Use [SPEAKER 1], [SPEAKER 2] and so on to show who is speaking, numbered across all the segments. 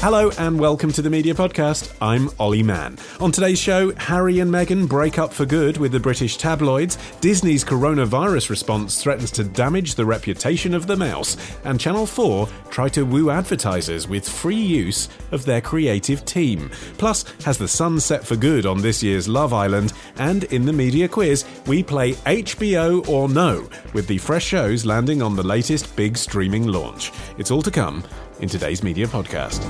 [SPEAKER 1] Hello and welcome to the Media Podcast. I'm Olly Mann. On today's show, Harry and Meghan break up for good with the British tabloids, Disney's coronavirus response threatens to damage the reputation of the mouse, and Channel 4 try to woo advertisers with free use of their creative team. Plus, has the sun set for good on this year's Love Island? And in the media quiz, we play HBO or No, with the fresh shows landing on the latest big streaming launch. It's all to come in today's media podcast.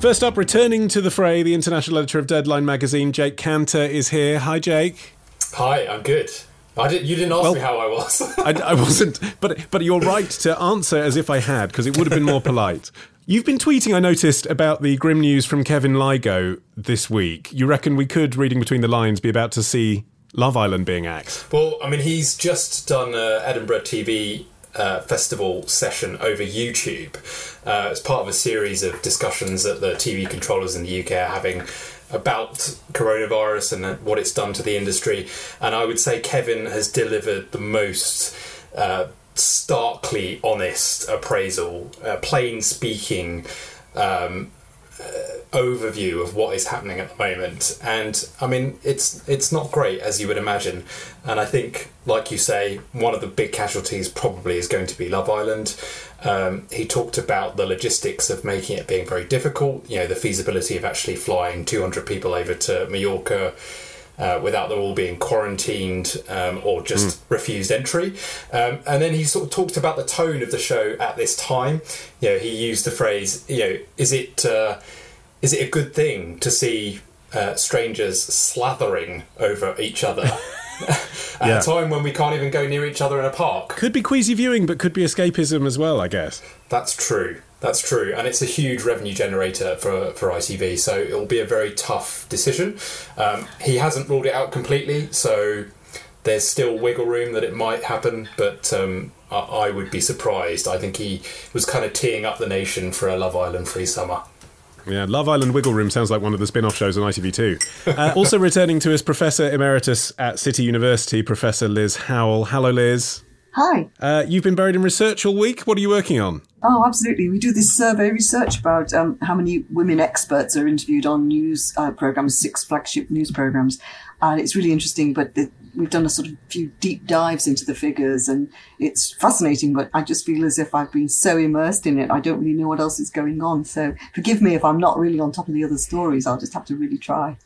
[SPEAKER 1] First up, returning to the fray, the international editor of Deadline magazine, Jake Kanter, is here. Hi, Jake.
[SPEAKER 2] Hi, I'm good. I did, you didn't ask
[SPEAKER 1] Well-
[SPEAKER 2] me how I was.
[SPEAKER 1] I, I wasn't, but but you're right to answer as if I had, because it would have been more polite. You've been tweeting, I noticed, about the grim news from Kevin Lygo this week. You reckon we could, reading between the lines, be about to see Love Island being axed?
[SPEAKER 2] well, I mean, he's just done a Edinburgh TV uh, festival session over YouTube uh, as part of a series of discussions that the TV controllers in the UK are having about coronavirus and what it's done to the industry. And I would say Kevin has delivered the most uh, starkly honest appraisal, uh, plain speaking. Um, overview of what is happening at the moment. And i mean it's it's not great as you would imagine. And i think like you say one of the big casualties probably is going to be love island. Um, he talked about the logistics of making it being very difficult you know the feasibility of actually flying 200 people over to mallorca uh, without them all being quarantined um, or just refused entry. Um, and then he sort of talked about the tone of the show at this time. You know, he used the phrase, you know, is it uh, is it a good thing to see uh, strangers slathering over each other at
[SPEAKER 1] Yeah.
[SPEAKER 2] a time when we can't even go near each other in a park?
[SPEAKER 1] Could be queasy viewing, but could be escapism as well, I guess.
[SPEAKER 2] That's true. That's true, and it's a huge revenue generator for for ITV. So it will be a very tough decision. Um, he hasn't ruled it out completely, so there's still wiggle room that it might happen. But um, I, I would be surprised. I think he was kind of teeing up the nation for a Love Island free summer.
[SPEAKER 1] Yeah, Love Island Wiggle Room sounds like one of the spin off shows on ITV2. Uh, also returning to us, Professor Emeritus at City University, Professor Lis Howell. Hello, Lis.
[SPEAKER 3] Hi.
[SPEAKER 1] Uh, you've been buried in research all week. What are you working on?
[SPEAKER 3] Oh, absolutely. We do this survey research about um, how many women experts are interviewed on news uh, programs, six flagship news programs. And it's really interesting, but the, we've done a sort of few deep dives into the figures and it's fascinating, but I just feel as if I've been so immersed in it, I don't really know what else is going on. So forgive me if I'm not really on top of the other stories. I'll just have to really try.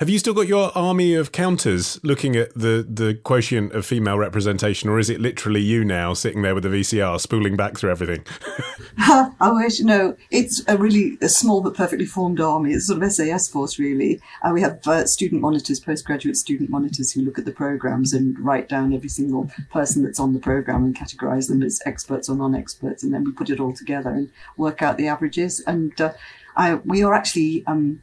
[SPEAKER 1] Have you still got your army of counters looking at the, the quotient of female representation, or is it literally you now sitting there with the VCR spooling back through everything?
[SPEAKER 3] I wish, no, it's a really a small but perfectly formed army. It's sort of SAS force, really. Uh, we have uh, student monitors, postgraduate student monitors who look at the programs and write down every single person that's on the program and categorize them as experts or non-experts. And then we put it all together and work out the averages. And uh, I, we are actually um,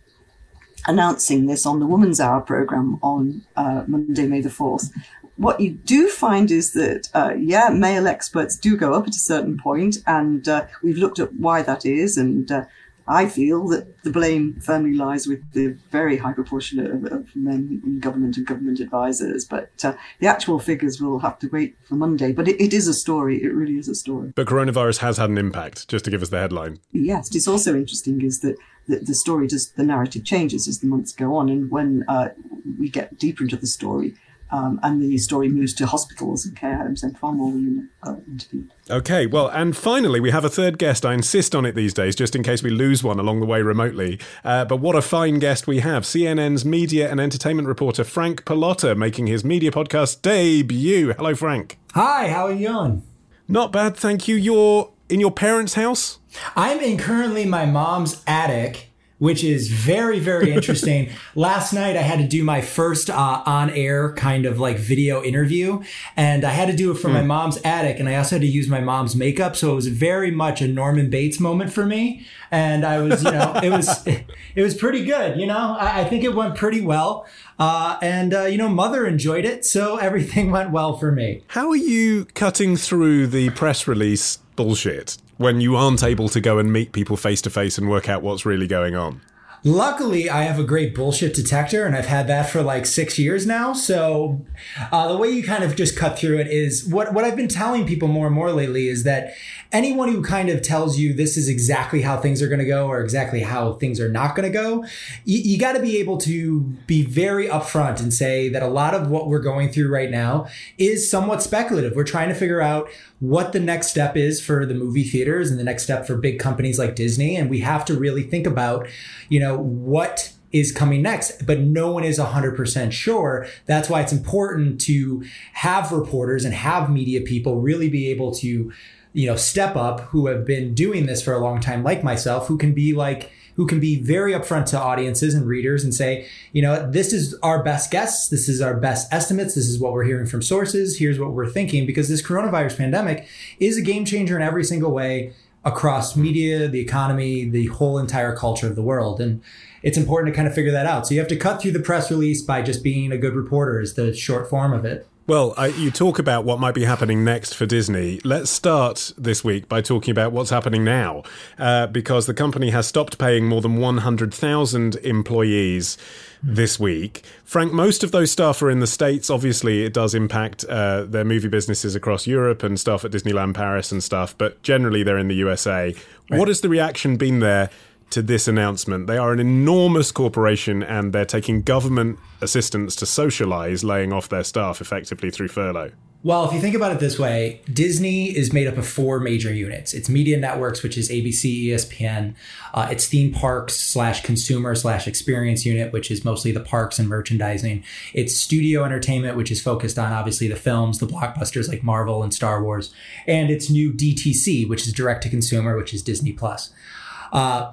[SPEAKER 3] announcing this on the Woman's Hour program on uh, Monday, May the 4th. What you do find is that, uh, yeah, male experts do go up at a certain point, and uh, we've looked at why that is, and uh, I feel that the blame firmly lies with the very high proportion of, of men in government and government advisors. But uh, the actual figures will have to wait for Monday. But it, it is a story. It really is a story.
[SPEAKER 1] but coronavirus has had an impact, just to give us the headline.
[SPEAKER 3] Yes, it's also interesting is that the, the story just the narrative changes as the months go on, and when uh, we get deeper into the story, um, and the story moves to hospitals and care homes, and far more women are interviewed.
[SPEAKER 1] Okay, well, and finally, we have a third guest. I insist on it these days, just in case we lose one along the way remotely. Uh, but what a fine guest we have CNN's media and entertainment reporter Frank Pallotta making his media podcast debut. Hello, Frank.
[SPEAKER 4] Hi, how are you on?
[SPEAKER 1] Not bad, thank you. You're in your parents' house?
[SPEAKER 4] I'm in currently my mom's attic which is very, very interesting. Last night, I had to do my first uh, on air kind of like video interview, and I had to do it from mm. my hmm. mom's attic, and I also had to use my mom's makeup. So it was very much a Norman Bates moment for me. And I was, you know, it was, it, was pretty good. You know, I, I think it went pretty well. Uh, and, uh, you know, mother enjoyed it. So everything went well for me.
[SPEAKER 1] How are you cutting through the press release bullshit? When you aren't able to go and meet people face to face and work out what's really going on?
[SPEAKER 4] Luckily, I have a great bullshit detector, and I've had that for like six years now. So, uh, the way you kind of just cut through it is what what I've been telling people more and more lately is that anyone who kind of tells you this is exactly how things are going to go or exactly how things are not going to go, you, you got to be able to be very upfront and say that a lot of what we're going through right now is somewhat speculative. We're trying to figure out what the next step is for the movie theaters and the next step for big companies like Disney. And we have to really think about, you know, what is coming next, but no one is 100% sure. That's why it's important to have reporters and have media people really be able to, you know, step up who have been doing this for a long time, like myself, who can be like, who can be very upfront to audiences and readers and say, you know, this is our best guess. This is our best estimates. This is what we're hearing from sources. Here's what we're thinking because this coronavirus pandemic is a game changer in every single way across media, the economy, the whole entire culture of the world. And it's important to kind of figure that out. So you have to cut through the press release by just being a good reporter is the short form of it.
[SPEAKER 1] Well, I, you talk about what might be happening next for Disney. Let's start this week by talking about what's happening now, uh, because the company has stopped paying more than 100,000 employees this week. Frank, most of those staff are in the States. Obviously, it does impact uh, their movie businesses across Europe and stuff at Disneyland Paris and stuff, but generally they're in the USA. Right. What has the reaction been there to this announcement. They are an enormous corporation and they're taking government assistance to socialize laying off their staff effectively through furlough.
[SPEAKER 4] Well, if you think about it this way, Disney is made up of four major units. It's media networks, which is ABC, ESPN. Uh, it's theme parks slash consumer slash experience unit, which is mostly the parks and merchandising. It's studio entertainment, which is focused on obviously the films, the blockbusters like Marvel and Star Wars. And it's new DTC, which is direct to consumer, which is Disney Plus. Uh,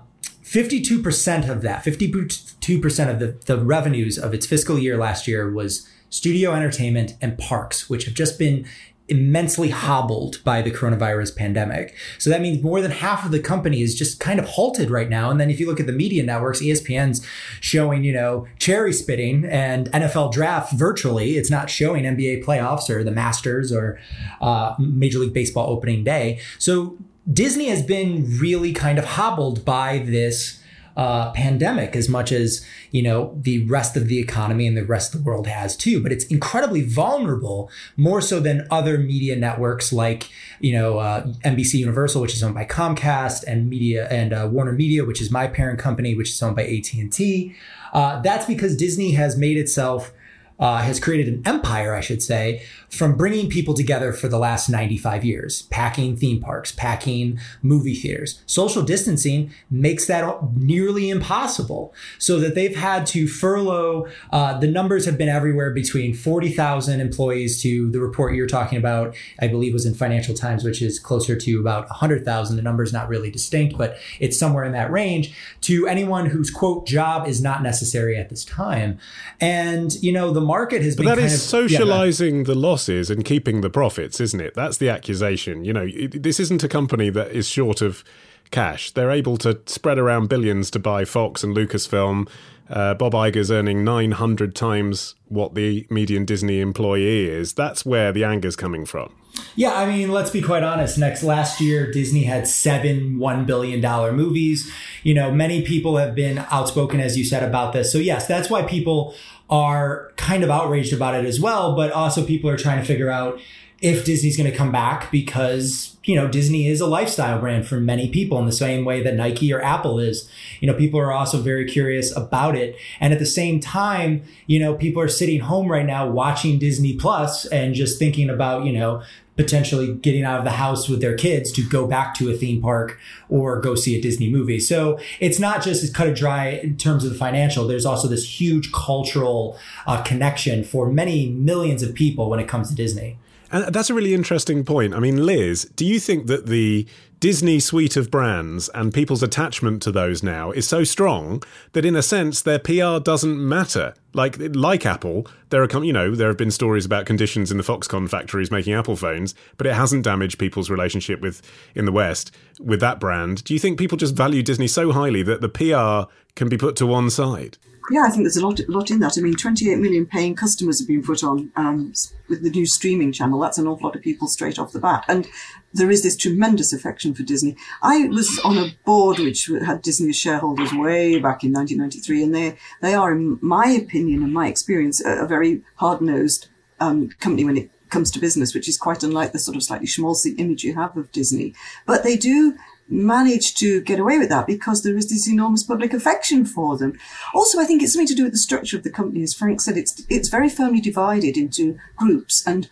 [SPEAKER 4] 52% of that, 52% of the, the revenues of its fiscal year last year was studio entertainment and parks, which have just been immensely hobbled by the coronavirus pandemic. So that means more than half of the company is just kind of halted right now. And then if you look at the media networks, ESPN's showing, you know, cherry spitting and NFL draft virtually. It's not showing NBA playoffs or the Masters or uh, Major League Baseball opening day. So Disney has been really kind of hobbled by this uh, pandemic as much as you know the rest of the economy and the rest of the world has too. But it's incredibly vulnerable more so than other media networks like you know uh, nbc universal which is owned by comcast and media and uh, warner media which is my parent company which is owned by at&t uh, that's because disney has made itself uh, has created an empire, I should say, from bringing people together for the last 95 years, packing theme parks, packing movie theaters. Social distancing makes that nearly impossible, so that they've had to furlough. Uh, the numbers have been everywhere between 40,000 employees to the report you're talking about, I believe was in Financial Times, which is closer to about 100,000. The number is not really distinct, but it's somewhere in that range to anyone whose quote job is not necessary at this time. And, you know, the market has
[SPEAKER 1] but
[SPEAKER 4] been
[SPEAKER 1] that is
[SPEAKER 4] of,
[SPEAKER 1] socializing yeah, the losses and keeping the profits, isn't it? That's the accusation. You know, this isn't a company that is short of cash. They're able to spread around billions to buy Fox and Lucasfilm. Uh, Bob Iger's earning 900 times what the median Disney employee is. That's where the anger's coming from.
[SPEAKER 4] Yeah, I mean, let's be quite honest. Next last year, Disney had seven one billion dollar movies. You know, many people have been outspoken, as you said, about this. So yes, that's why people are kind of outraged about it as well. But also, people are trying to figure out if Disney's going to come back because, you know, Disney is a lifestyle brand for many people in the same way that Nike or Apple is. You know, people are also very curious about it. And at the same time, you know, people are sitting home right now watching Disney Plus and just thinking about, you know, potentially getting out of the house with their kids to go back to a theme park or go see a Disney movie. So it's not just as cut and dry in terms of the financial. There's also this huge cultural uh, connection for many millions of people when it comes to Disney.
[SPEAKER 1] And that's a really interesting point. I mean, Lis, do you think that the Disney suite of brands and people's attachment to those now is so strong that, in a sense, their PR doesn't matter? Like, like Apple, there are you know there have been stories about conditions in the Foxconn factories making Apple phones, but it hasn't damaged people's relationship with in the West with that brand. Do you think people just value Disney so highly that the PR can be put to one side?
[SPEAKER 3] Yeah, I think there's a lot, a lot in that. I mean, 28 million paying customers have been put on um, with the new streaming channel. That's an awful lot of people straight off the bat. And there is this tremendous affection for Disney. I was on a board which had Disney shareholders way back in 1993, and they, they are, in my opinion and my experience, a, a very hard-nosed um, company when it comes to business, which is quite unlike the sort of slightly schmaltzy image you have of Disney. But they do manage to get away with that because there is this enormous public affection for them. Also, I think it's something to do with the structure of the company. As Frank said, it's it's very firmly divided into groups, and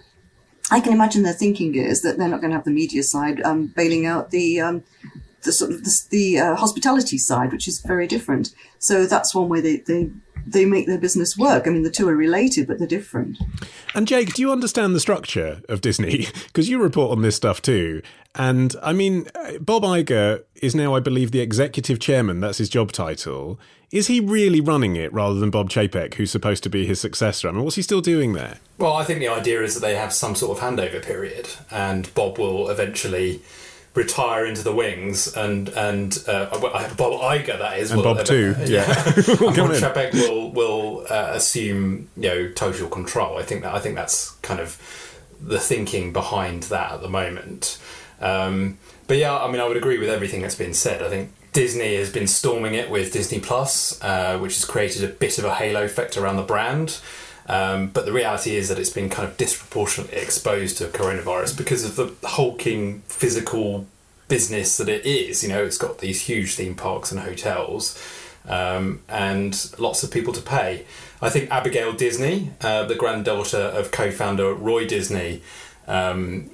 [SPEAKER 3] I can imagine their thinking is that they're not going to have the media side um, bailing out the um, the sort of the, the uh, hospitality side, which is very different. So that's one way they, they they make their business work. I mean, the two are related, but they're different.
[SPEAKER 1] And Jake, do you understand the structure of Disney? Because you report on this stuff too. And I mean, Bob Iger is now, I believe, the executive chairman. That's his job title. Is he really running it rather than Bob Chapek, who's supposed to be his successor? I mean, what's he still doing there?
[SPEAKER 2] Well, I think the idea is that they have some sort of handover period, and Bob will eventually retire into the wings, and and uh, Bob Iger that is,
[SPEAKER 1] and will, Bob too, uh, yeah.
[SPEAKER 2] and Bob Chapek will will uh, assume you know total control. I think that I think that's kind of the thinking behind that at the moment. Um, but yeah, I mean, I would agree with everything that's been said. I think Disney has been storming it with Disney Plus, uh, which has created a bit of a halo effect around the brand. Um, but the reality is that it's been kind of disproportionately exposed to coronavirus because of the hulking physical business that it is. You know, it's got these huge theme parks and hotels, um, and lots of people to pay. I think Abigail Disney, uh, the granddaughter of co-founder Roy Disney, um,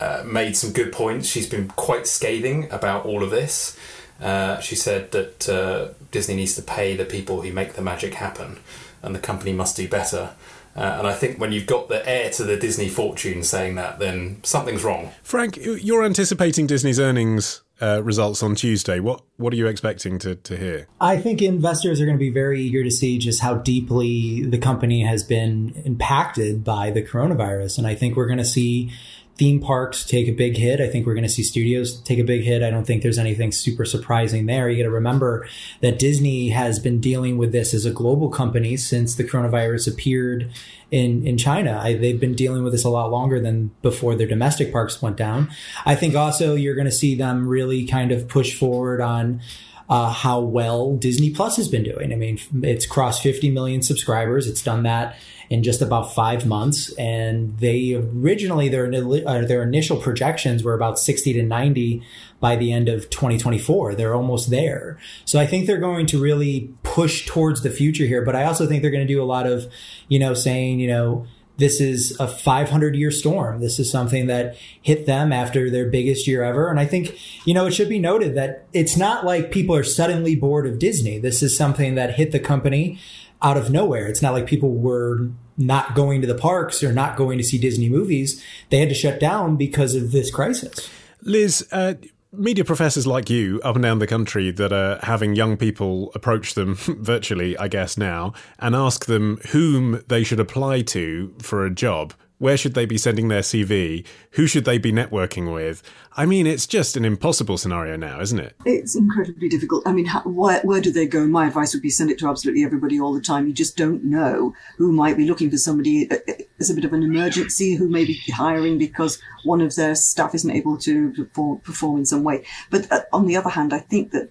[SPEAKER 2] uh, made some good points. She's been quite scathing about all of this. Uh, she said that uh, Disney needs to pay the people who make the magic happen and the company must do better. Uh, and I think when you've got the heir to the Disney fortune saying that, then something's wrong.
[SPEAKER 1] Frank, you're anticipating Disney's earnings uh, results on Tuesday. What what are you expecting to, to hear?
[SPEAKER 4] I think investors are going to be very eager to see just how deeply the company has been impacted by the coronavirus. And I think we're going to see theme parks take a big hit. I think we're going to see studios take a big hit. I don't think there's anything super surprising there. You got to remember that Disney has been dealing with this as a global company since the coronavirus appeared in in China. I, they've been dealing with this a lot longer than before their domestic parks went down. I think also you're going to see them really kind of push forward on uh, how well Disney Plus has been doing. I mean, it's crossed 50 million subscribers. It's done that in just about five months. And they originally, their, uh, their initial projections were about 60 to 90 by the end of 2024. They're almost there. So I think they're going to really push towards the future here. But I also think they're going to do a lot of, you know, saying, you know, this is a 500 year storm. This is something that hit them after their biggest year ever. And I think, you know, it should be noted that it's not like people are suddenly bored of Disney. This is something that hit the company out of nowhere. It's not like people were not going to the parks or not going to see Disney movies. They had to shut down because of this crisis.
[SPEAKER 1] Lis, uh, media professors like you up and down the country that are having young people approach them virtually, I guess, now and ask them whom they should apply to for a job. Where should they be sending their CV? Who should they be networking with? I mean, it's just an impossible scenario now, isn't it?
[SPEAKER 3] It's incredibly difficult. I mean, how, where, where do they go? My advice would be send it to absolutely everybody all the time. You just don't know who might be looking for somebody uh, uh, as a bit of an emergency, who may be hiring because one of their staff isn't able to perform, perform in some way. But uh, on the other hand, I think that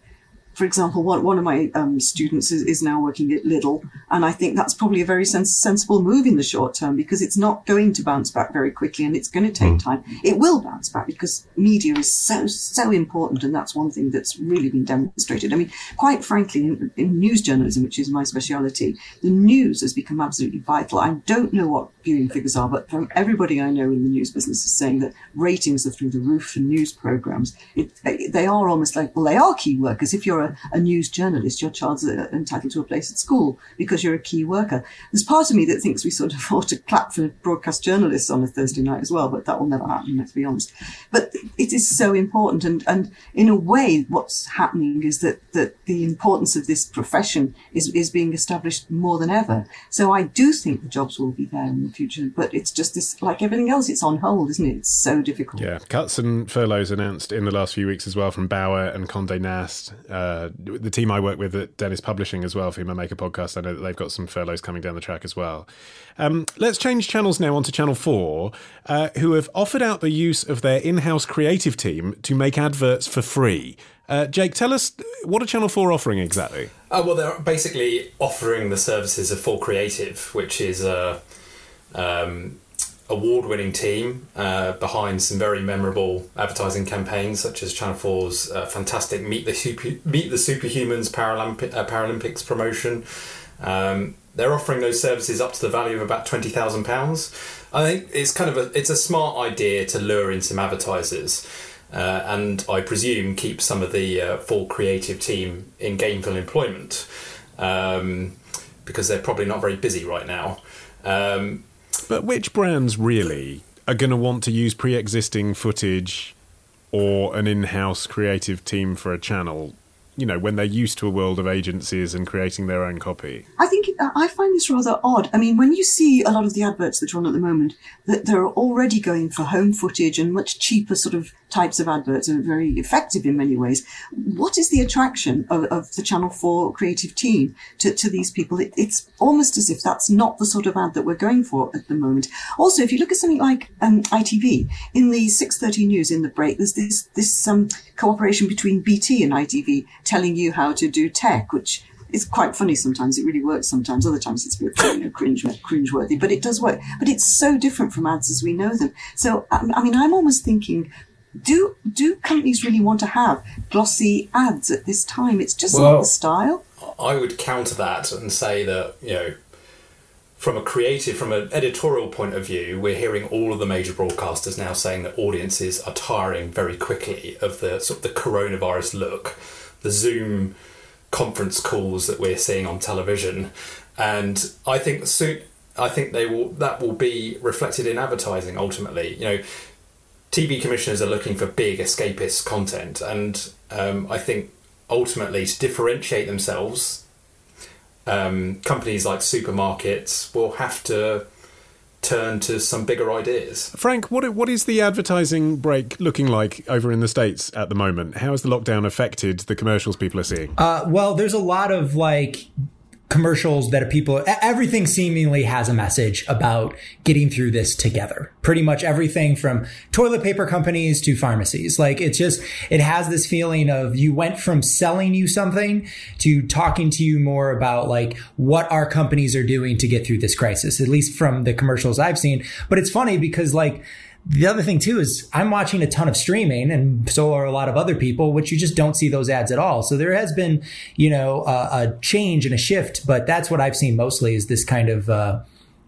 [SPEAKER 3] for example, one, one of my um, students is, is, now working at Lidl, and I think that's probably a very sens- sensible move in the short term because it's not going to bounce back very quickly and it's going to take mm. time. It will bounce back because media is so, so important, and that's one thing that's really been demonstrated. I mean, quite frankly, in, in news journalism, which is my speciality, the news has become absolutely vital. I don't know what viewing figures are, but from everybody I know in the news business is saying that ratings are through the roof for news programs. It, they are almost like, well, they are key workers. If you're a a, news journalist, your child's uh, entitled to a place at school because you're a key worker. There's part of me that thinks we sort of ought to clap for broadcast journalists on a Thursday night as well, but that will never happen, let's be honest. But it is so important. And, and in a way, what's happening is that, that the importance of this profession is, is being established more than ever. So I do think the jobs will be there in the future, but it's just this, like everything else, it's on hold, isn't it? It's so difficult.
[SPEAKER 1] Yeah. Cuts and furloughs announced in the last few weeks as well from Bauer and Condé Nast. Uh, the team I work with at Dennis Publishing as well, for whom I make a podcast, I know that they've got some furloughs coming down the track as well. Um, let's change channels now onto Channel 4, uh, who have offered out the use of their in house creative team to make adverts for free. Uh, Jake, tell us what are Channel 4 offering exactly?
[SPEAKER 2] Uh, well, they're basically offering the services of 4 Creative, which is a. Um, award-winning team uh, behind some very memorable advertising campaigns, such as Channel 4's uh, fantastic "Meet the Super Meet the Superhumans" uh, Paralympics promotion. Um, they're offering those services up to the value of about twenty thousand pounds. I think it's kind of a it's a smart idea to lure in some advertisers. Uh, and I presume keep some of the uh, 4 Creative team in gainful employment um, because they're probably not very busy right now. Um,
[SPEAKER 1] but which brands really are going to want to use pre existing footage or an in house creative team for a channel? You know, when they're used to a world of agencies and creating their own copy.
[SPEAKER 3] I think uh, I find this rather odd. I mean, when you see a lot of the adverts that are on at the moment, that they're already going for home footage and much cheaper sort of types of adverts are very effective in many ways. What is the attraction of, of the Channel 4 creative team to, to these people? It, it's almost as if that's not the sort of ad that we're going for at the moment. Also, if you look at something like um, ITV, in the 6.30 news in the break, there's this, this um, cooperation between BT and ITV telling you how to do tech, which it's quite funny sometimes. It really works sometimes. Other times it's a bit you know, cringe, cringe-worthy, but it does work. But it's so different from ads as we know them. So, I mean, I'm almost thinking, do do companies really want to have glossy ads at this time? It's just well, not the style.
[SPEAKER 2] I would counter that and say that you know, from a creative, from an editorial point of view, we're hearing all of the major broadcasters now saying that audiences are tiring very quickly of the sort of the coronavirus look, the Zoom conference calls that we're seeing on television, and I think soon. I think they will. That will be reflected in advertising ultimately. You know, TV commissioners are looking for big escapist content, and um, I think ultimately to differentiate themselves, um, companies like supermarkets will have to turn to some bigger ideas.
[SPEAKER 1] Frank, what what is the advertising break looking like over in the states at the moment? How has the lockdown affected the commercials people are seeing?
[SPEAKER 4] Uh, well, there's a lot of like commercials that people everything seemingly has a message about getting through this together. Pretty much everything from toilet paper companies to pharmacies. Like it's just it has this feeling of you went from selling you something to talking to you more about like what our companies are doing to get through this crisis at least from the commercials i've seen. But it's funny because like the other thing too is I'm watching a ton of streaming, and so are a lot of other people, which you just don't see those ads at all. So there has been, you know, a, a change and a shift, but that's what I've seen mostly is this kind of. Uh,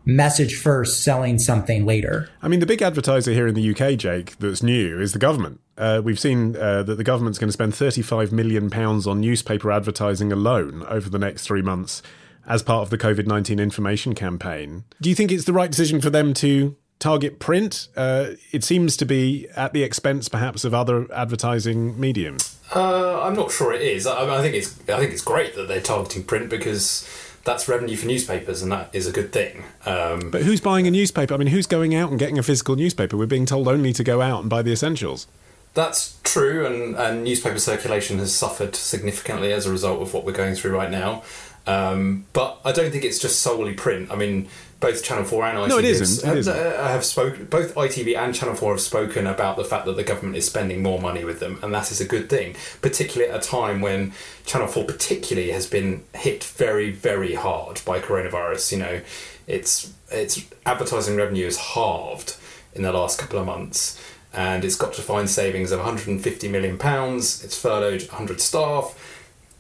[SPEAKER 4] message first, selling something later.
[SPEAKER 1] I mean, the big advertiser here in the UK, Jake, that's new is the government. Uh, we've seen uh, that the government's going to spend £35 million on newspaper advertising alone over the next three months as part of the COVID 19 information campaign. Do you think it's the right decision for them to target print? Uh, it seems to be at the expense, perhaps, of other advertising mediums.
[SPEAKER 2] Uh, I'm not sure it is. I, I, think it's I think it's great that they're targeting print because that's revenue for newspapers, and that is a good thing. Um,
[SPEAKER 1] but who's buying a newspaper? I mean, who's going out and getting a physical newspaper? We're being told only to go out and buy the essentials.
[SPEAKER 2] that's true, and, and newspaper circulation has suffered significantly as a result of what we're going through right now. Um, but I don't think it's just solely print. I mean, both Channel Four and ITV
[SPEAKER 1] No, it isn't.
[SPEAKER 2] Have,
[SPEAKER 1] isn't.
[SPEAKER 2] uh, have spoken. Both ITV and Channel Four have spoken about the fact that the government is spending more money with them, and that is a good thing. Particularly at a time when Channel Four, particularly, has been hit very, very hard by coronavirus. You know, its its advertising revenue is halved in the last couple of months, and it's got to find savings of 150 million pounds. It's furloughed 100 staff.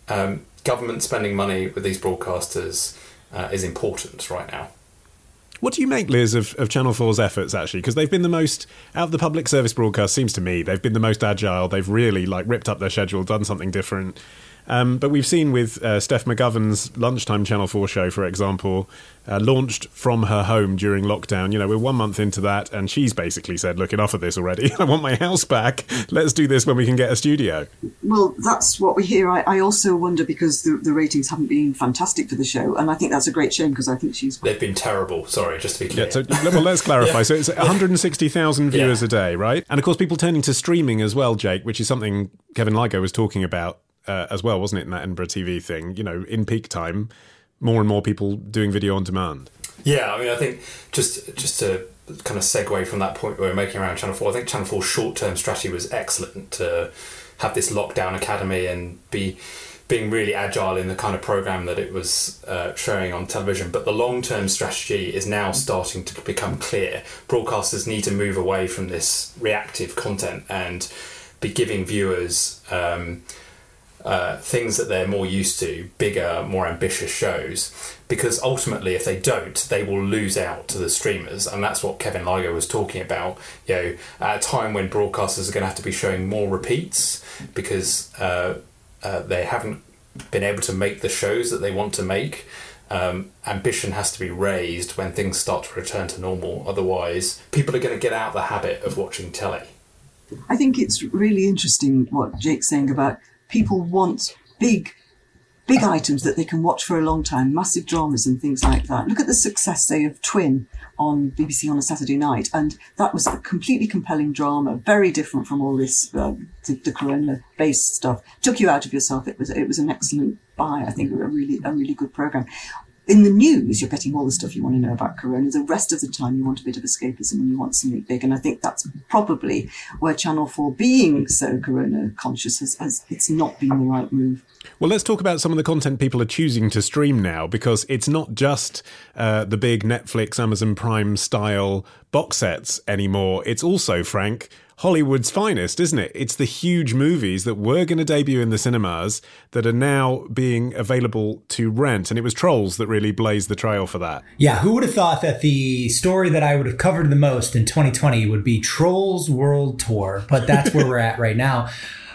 [SPEAKER 2] Um, government spending money with these broadcasters uh, is important right now.
[SPEAKER 1] What do you make, Lis, of, of Channel 4's efforts, actually? Because they've been the most, out of the public service broadcast, seems to me, they've been the most agile. They've really, like, ripped up their schedule, done something different. Um, but we've seen with uh, Steph McGovern's lunchtime Channel 4 show, for example, uh, launched from her home during lockdown. You know, we're one month into that, and she's basically said, look, enough of this already. I want my house back. Let's do this when we can get a studio.
[SPEAKER 3] Well, that's what we hear. I, I also wonder because the, the ratings haven't been fantastic for the show, and I think that's a great shame because I think she's.
[SPEAKER 2] They've been terrible. Sorry, just to be clear.
[SPEAKER 1] Yeah, so well, let's clarify.
[SPEAKER 2] Yeah.
[SPEAKER 1] So it's 160,000 viewers
[SPEAKER 2] Yeah.
[SPEAKER 1] a day, right? And of course, people turning to streaming as well, Jake, which is something Kevin Lygo was talking about uh, as well, wasn't it, in that Edinburgh TV thing? You know, in peak time, more and more people doing video on demand.
[SPEAKER 2] Yeah, I mean, I think just just to kind of segue from that point we we're making around Channel Four, I think Channel 4's short term strategy was excellent to have this lockdown academy and be being really agile in the kind of program that it was uh, showing on television. But the long term strategy is now starting to become clear. Broadcasters need to move away from this reactive content and be giving viewers. Um, uh, things that they're more used to, bigger, more ambitious shows, because ultimately, if they don't, they will lose out to the streamers, and that's what Kevin Lygo was talking about. You know, at a time when broadcasters are going to have to be showing more repeats because uh, uh, they haven't been able to make the shows that they want to make. Um, ambition has to be raised when things start to return to normal. Otherwise, people are going to get out of the habit of watching telly.
[SPEAKER 3] I think it's really interesting what Jake's saying about people want big, big items that they can watch for a long time, massive dramas and things like that. Look at the success, say, of Twin on BBC on a Saturday night, and that was a completely compelling drama, very different from all this uh, the, the Corona-based stuff. Took you out of yourself. It was it was an excellent buy. I think a really a really good program. In the news, you're getting all the stuff you want to know about Corona. The rest of the time, you want a bit of escapism and you want something big. And I think that's probably where Channel 4, being so Corona conscious, has, has it's not been the right move.
[SPEAKER 1] Well, let's talk about some of the content people are choosing to stream now because it's not just uh, the big Netflix, Amazon Prime style box sets anymore. It's also, Frank, Hollywood's finest, isn't it? It's the huge movies that were going to debut in the cinemas that are now being available to rent. And it was Trolls that really blazed the trail for that.
[SPEAKER 4] Yeah, who would have thought that the story that I would have covered the most in 2020 would be Trolls World Tour? But that's where we're at right now.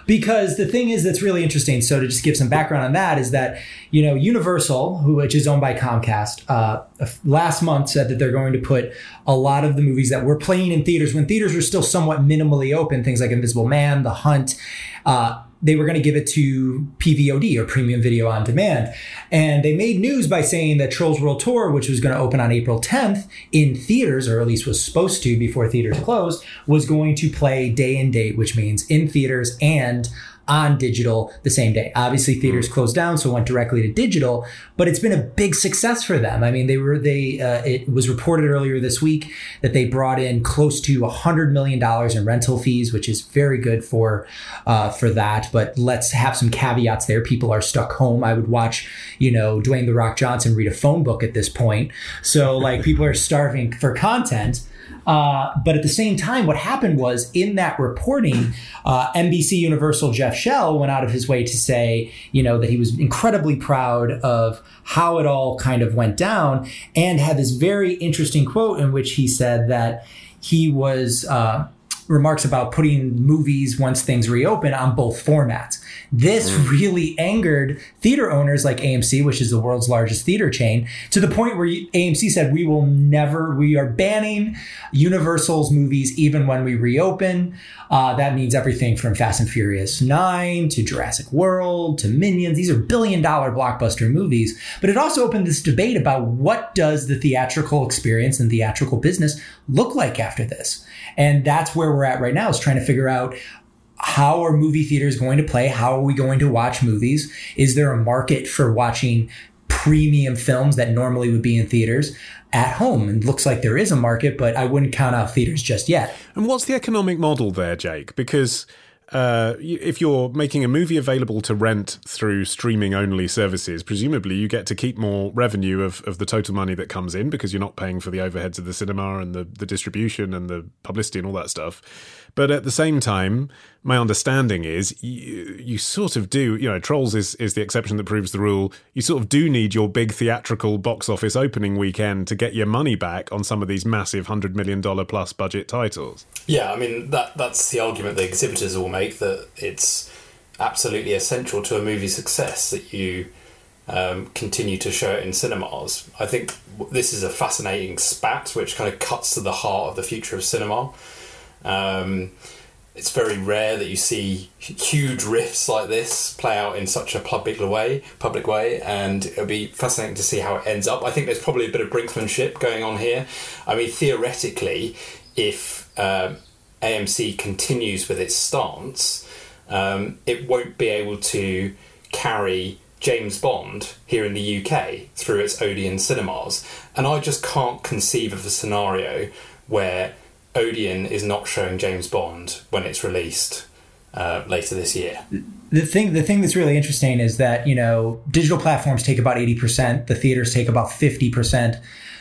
[SPEAKER 4] Because the thing is that's really interesting. So to just give some background on that is that you know Universal, which is owned by Comcast, uh, last month said that they're going to put a lot of the movies that were playing in theaters when theaters were still somewhat minimally open, things like Invisible Man, The Hunt. Uh, they were going to give it to PVOD or Premium Video on Demand. And they made news by saying that Trolls World Tour, which was going to open on April 10th in theaters, or at least was supposed to before theaters closed, was going to play day and date, which means in theaters and on digital the same day. Obviously, theaters closed down, so it went directly to digital. But it's been a big success for them. I mean, they were they. Uh, it was reported earlier this week that they brought in close to a hundred million dollars in rental fees, which is very good for uh, for that. But let's have some caveats there. People are stuck home. I would watch, you know, Dwayne the Rock Johnson read a phone book at this point. So like people are starving for content. Uh, but at the same time, what happened was in that reporting, uh, NBC Universal Jeff Shell went out of his way to say, you know, that he was incredibly proud of how it all kind of went down and had this very interesting quote in which he said that he was. Uh, remarks about putting movies once things reopen on both formats. This really angered theater owners like AMC, which is the world's largest theater chain, to the point where AMC said, We will never, we are banning Universal's movies even when we reopen. Uh, that means everything from Fast and Furious 9 to Jurassic World to Minions. These are billion dollar blockbuster movies. But it also opened this debate about what does the theatrical experience and theatrical business look like after this? And that's where we're at right now is trying to figure out how are movie theaters going to play? How are we going to watch movies? Is there a market for watching premium films that normally would be in theaters at home? And it looks like there is a market, but I wouldn't count out theaters just yet.
[SPEAKER 1] And what's the economic model there, Jake? Because uh, if you're making a movie available to rent through streaming only services, presumably you get to keep more revenue of, of the total money that comes in because you're not paying for the overheads of the cinema and the, the distribution and the publicity and all that stuff. But at the same time, my understanding is you, you sort of do, you know, Trolls is, is the exception that proves the rule. You sort of do need your big theatrical box office opening weekend to get your money back on some of these massive $100 million plus budget titles.
[SPEAKER 2] Yeah, I mean, that that's the argument the exhibitors all make that it's absolutely essential to a movie's success that you um, continue to show it in cinemas. I think this is a fascinating spat which kind of cuts to the heart of the future of cinema. Um, it's very rare that you see huge rifts like this play out in such a public way, public way, and it'll be fascinating to see how it ends up. I think there's probably a bit of brinksmanship going on here. I mean, theoretically, if um, AMC continues with its stance, um, it won't be able to carry James Bond here in the UK through its Odeon cinemas, and I just can't conceive of a scenario where Odeon is not showing James Bond when it's released uh, later this year.
[SPEAKER 4] The thing, the thing that's really interesting is that you know digital platforms take about eighty percent, the theaters take about fifty percent.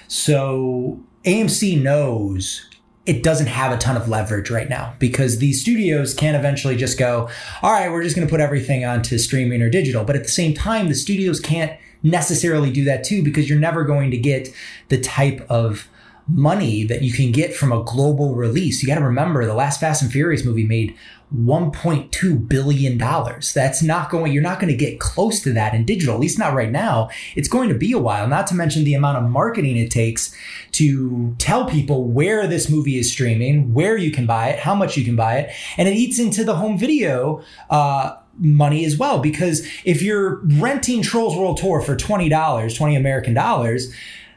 [SPEAKER 4] So AMC knows it doesn't have a ton of leverage right now because these studios can eventually just go, all right, we're just going to put everything onto streaming or digital. But at the same time, the studios can't necessarily do that too because you're never going to get the type of money that you can get from a global release. You got to remember the last Fast and Furious movie made 1.2 billion dollars. That's not going you're not going to get close to that in digital, at least not right now. It's going to be a while, not to mention the amount of marketing it takes to tell people where this movie is streaming, where you can buy it, how much you can buy it, and it eats into the home video uh, money as well because if you're renting Trolls World Tour for $20, 20 American dollars,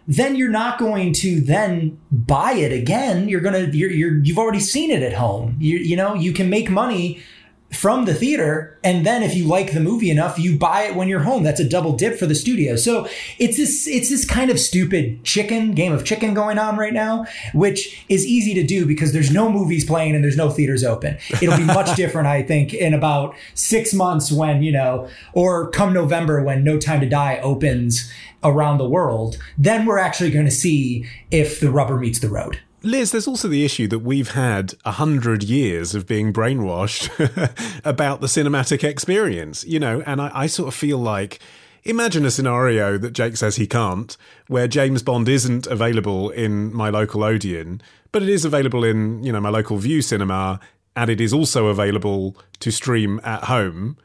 [SPEAKER 4] then you're not going to then buy it again. You're gonna you're, you're you've already seen it at home. You you know you can make money from the theater and then if you like the movie enough you buy it when you're home. That's a double dip for the studio. So it's this it's this kind of stupid chicken game of chicken going on right now which is easy to do because there's no movies playing and there's no theaters open. It'll be much different i think in about 6 months when you know or come november when no time to die opens around the world then we're actually going to see if the rubber meets the road
[SPEAKER 1] Lis, there's also the issue that we've had a hundred years of being brainwashed about the cinematic experience, you know, and I, I, sort of feel like imagine a scenario that Jake says he can't, where James Bond isn't available in my local Odeon, but it is available in, you know, my local Vue cinema, and it is also available to stream at home.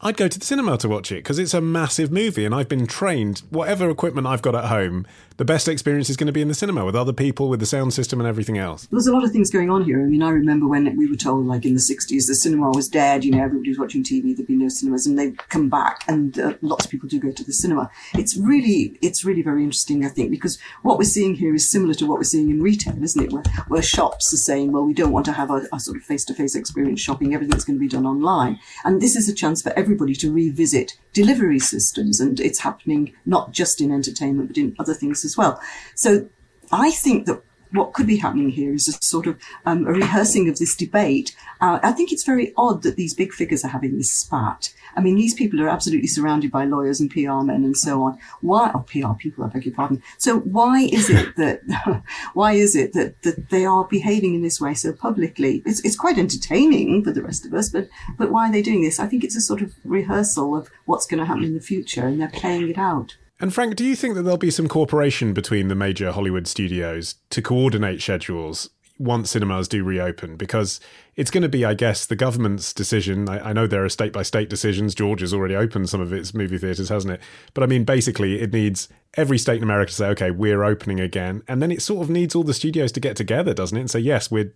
[SPEAKER 1] I'd go to the cinema to watch it because it's a massive movie and I've been trained, whatever equipment I've got at home, the best experience is going to be in the cinema with other people, with the sound system and everything else.
[SPEAKER 3] There's a lot of things going on here. I mean, I remember when we were told, like in the 60s, the cinema was dead, you know, everybody was watching TV, there'd be no cinemas, and they've come back, and uh, lots of people do go to the cinema. It's really, it's really very interesting, I think, because what we're seeing here is similar to what we're seeing in retail, isn't it? Where, where shops are saying, well, we don't want to have a, a sort of face to face experience shopping, everything's going to be done online. And this is a chance for everybody to revisit delivery systems, and it's happening not just in entertainment, but in other things as well. So I think that what could be happening here is a sort of um, a rehearsing of this debate. Uh, I think it's very odd that these big figures are having this spat. I mean, these people are absolutely surrounded by lawyers and PR men and so on. Why? Oh, PR people, I beg your pardon. So why is it that why is it that, that they are behaving in this way so publicly? It's it's quite entertaining for the rest of us, but but why are they doing this? I think it's a sort of rehearsal of what's going to happen in the future, and they're playing it out.
[SPEAKER 1] And Frank, do you think that there'll be some cooperation between the major Hollywood studios to coordinate schedules once cinemas do reopen? Because it's going to be, I guess, the government's decision. I, I know there are state by state decisions. Georgia's already opened some of its movie theatres, hasn't it? But I mean, basically, it needs every state in America to say, okay, we're opening again. And then it sort of needs all the studios to get together, doesn't it? And say, yes, we're,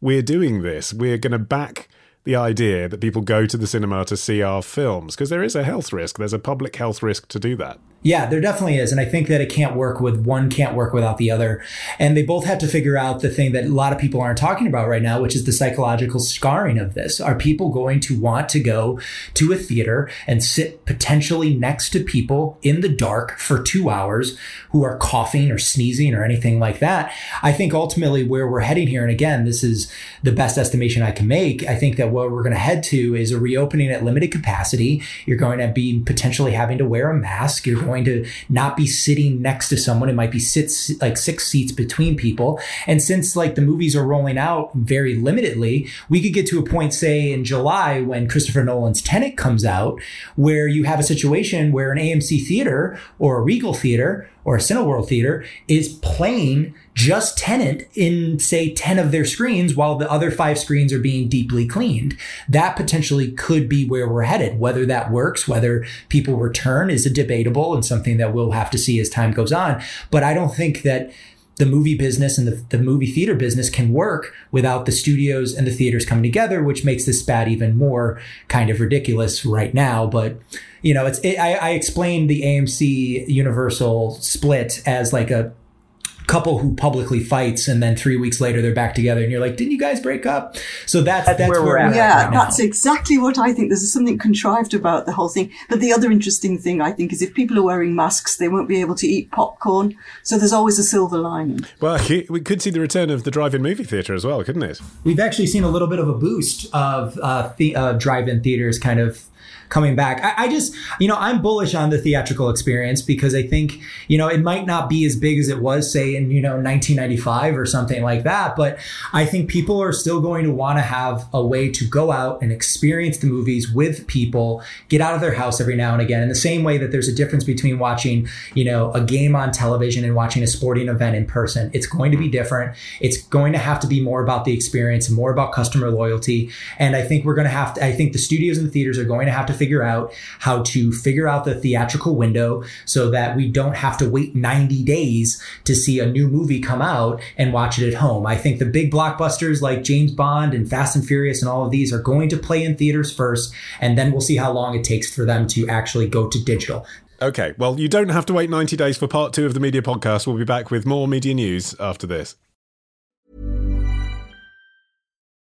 [SPEAKER 1] we're doing this. We're going to back the idea that people go to the cinema to see our films? Because there is a health risk. There's a public health risk to do that.
[SPEAKER 4] Yeah, there definitely is. And I think that it can't work with one can't work without the other. And they both have to figure out the thing that a lot of people aren't talking about right now, which is the psychological scarring of this. Are people going to want to go to a theater and sit potentially next to people in the dark for two hours who are coughing or sneezing or anything like that? I think ultimately where we're heading here, and again, this is the best estimation I can make. I think that what we're going to head to is a reopening at limited capacity. You're going to be potentially having to wear a mask. You're going to not be sitting next to someone. It might be sits like six seats between people. And since like the movies are rolling out very limitedly, we could get to a point, say in July when Christopher Nolan's Tenet comes out, where you have a situation where an AMC theater or a Regal theater or a Cineworld theater is playing just tenant in say 10 of their screens while the other five screens are being deeply cleaned. That potentially could be where we're headed. Whether that works, whether people return is a debatable and something that we'll have to see as time goes on. But I don't think that the movie business and the, the movie theater business can work without the studios and the theaters coming together, which makes this spat even more kind of ridiculous right now. But you know, it's it, I, I explained the AMC Universal split as like a couple who publicly fights and then three weeks later they're back together and you're like didn't you guys break up? So that's that's, that's where, we're at
[SPEAKER 3] yeah
[SPEAKER 4] right
[SPEAKER 3] that's exactly what i think. There's something contrived about the whole thing. But the other interesting thing i think is if people are wearing masks they won't be able to eat popcorn. So there's always a silver lining.
[SPEAKER 1] Well we could see the return of the drive-in movie theater as well couldn't it?
[SPEAKER 4] We've actually seen a little bit of a boost of uh, the, uh, drive-in theaters kind of coming back. I, I, just, you know, I'm bullish on the theatrical experience because I think, you know, it might not be as big as it was, say, in, you know, 1995 or something like that. But I think people are still going to want to have a way to go out and experience the movies with people, get out of their house every now and again. In the same way that there's a difference between watching, you know, a game on television and watching a sporting event in person. It's going to be mm-hmm. different. It's going to have to be more about the experience and more about customer loyalty. And I think we're going to have to, I think the studios and the theaters are going to have to figure out how to figure out the theatrical window so that we don't have to wait 90 days to see a new movie come out and watch it at home. I think the big blockbusters like James Bond and Fast and Furious and all of these are going to play in theaters first, and then we'll see how long it takes for them to actually go to digital.
[SPEAKER 1] Okay, well, you don't have to wait 90 days for part two of the media podcast. We'll be back with more media news after this.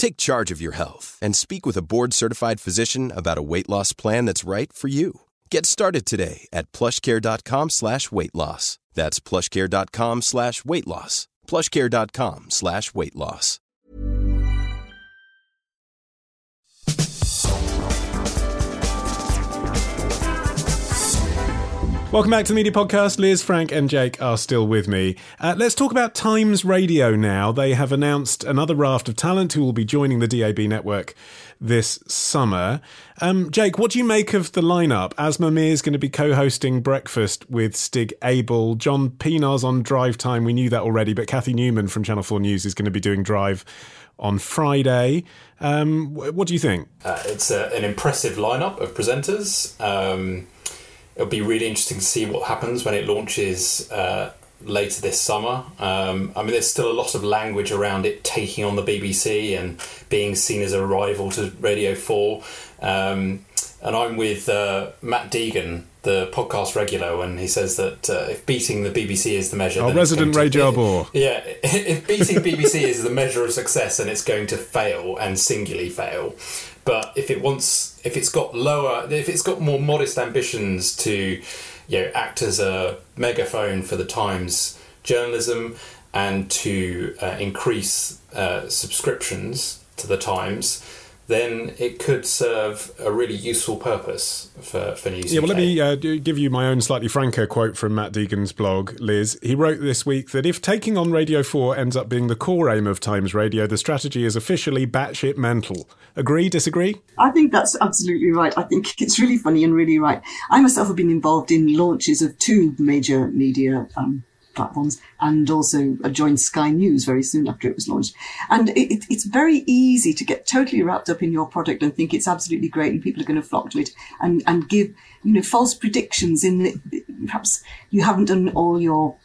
[SPEAKER 5] Take charge of your health and speak with a board certified physician about a weight loss plan that's right for you. Get started today at plushcare.com slash weight loss. That's plushcare.com slash weight loss. Plushcare.com slash weight loss.
[SPEAKER 1] Welcome back to the Media Podcast. Lis, Frank, and Jake are still with me. Uh, let's talk about Times Radio now. They have announced another raft of talent who will be joining the DAB network this summer. Um, Jake, what do you make of the lineup? Aasmah Mir is going to be co-hosting Breakfast with Stig Abell. John Pienaar's on Drive Time. We knew that already, but Cathy Newman from Channel 4 News is going to be doing Drive on Friday. Um, what do you think?
[SPEAKER 2] Uh, it's a, an impressive lineup of presenters. Um, it'll be really interesting to see what happens when it launches uh, later this summer. Um, I mean, there's still a lot of language around it taking on the BBC and being seen as a rival to Radio 4. Um, and I'm with uh, Matt Deegan, the podcast regular, when he says that uh, if beating the BBC is the measure,
[SPEAKER 1] our resident Ray Jarbor.
[SPEAKER 2] Yeah, if beating BBC is the measure of success, then it's going to fail and singularly fail. But if it wants, if it's got lower, if it's got more modest ambitions to, you know, act as a megaphone for the Times journalism and to uh, increase uh, subscriptions to the Times, then it could serve a really useful purpose for, for News
[SPEAKER 1] Yeah, well, let me uh, give you my own slightly franker quote from Matt Deegan's blog, Lis. He wrote this week that if taking on Radio 4 ends up being the core aim of Times Radio, the strategy is officially batshit mental. Agree, disagree?
[SPEAKER 3] I think that's absolutely right. I think it's really funny and really right. I myself have been involved in launches of two major media um, platforms and also joined Sky News very soon after it was launched. And it, it, it's very easy to get totally wrapped up in your product and think it's absolutely great and people are going to flock to it and, and give, you know, false predictions in perhaps you haven't done all your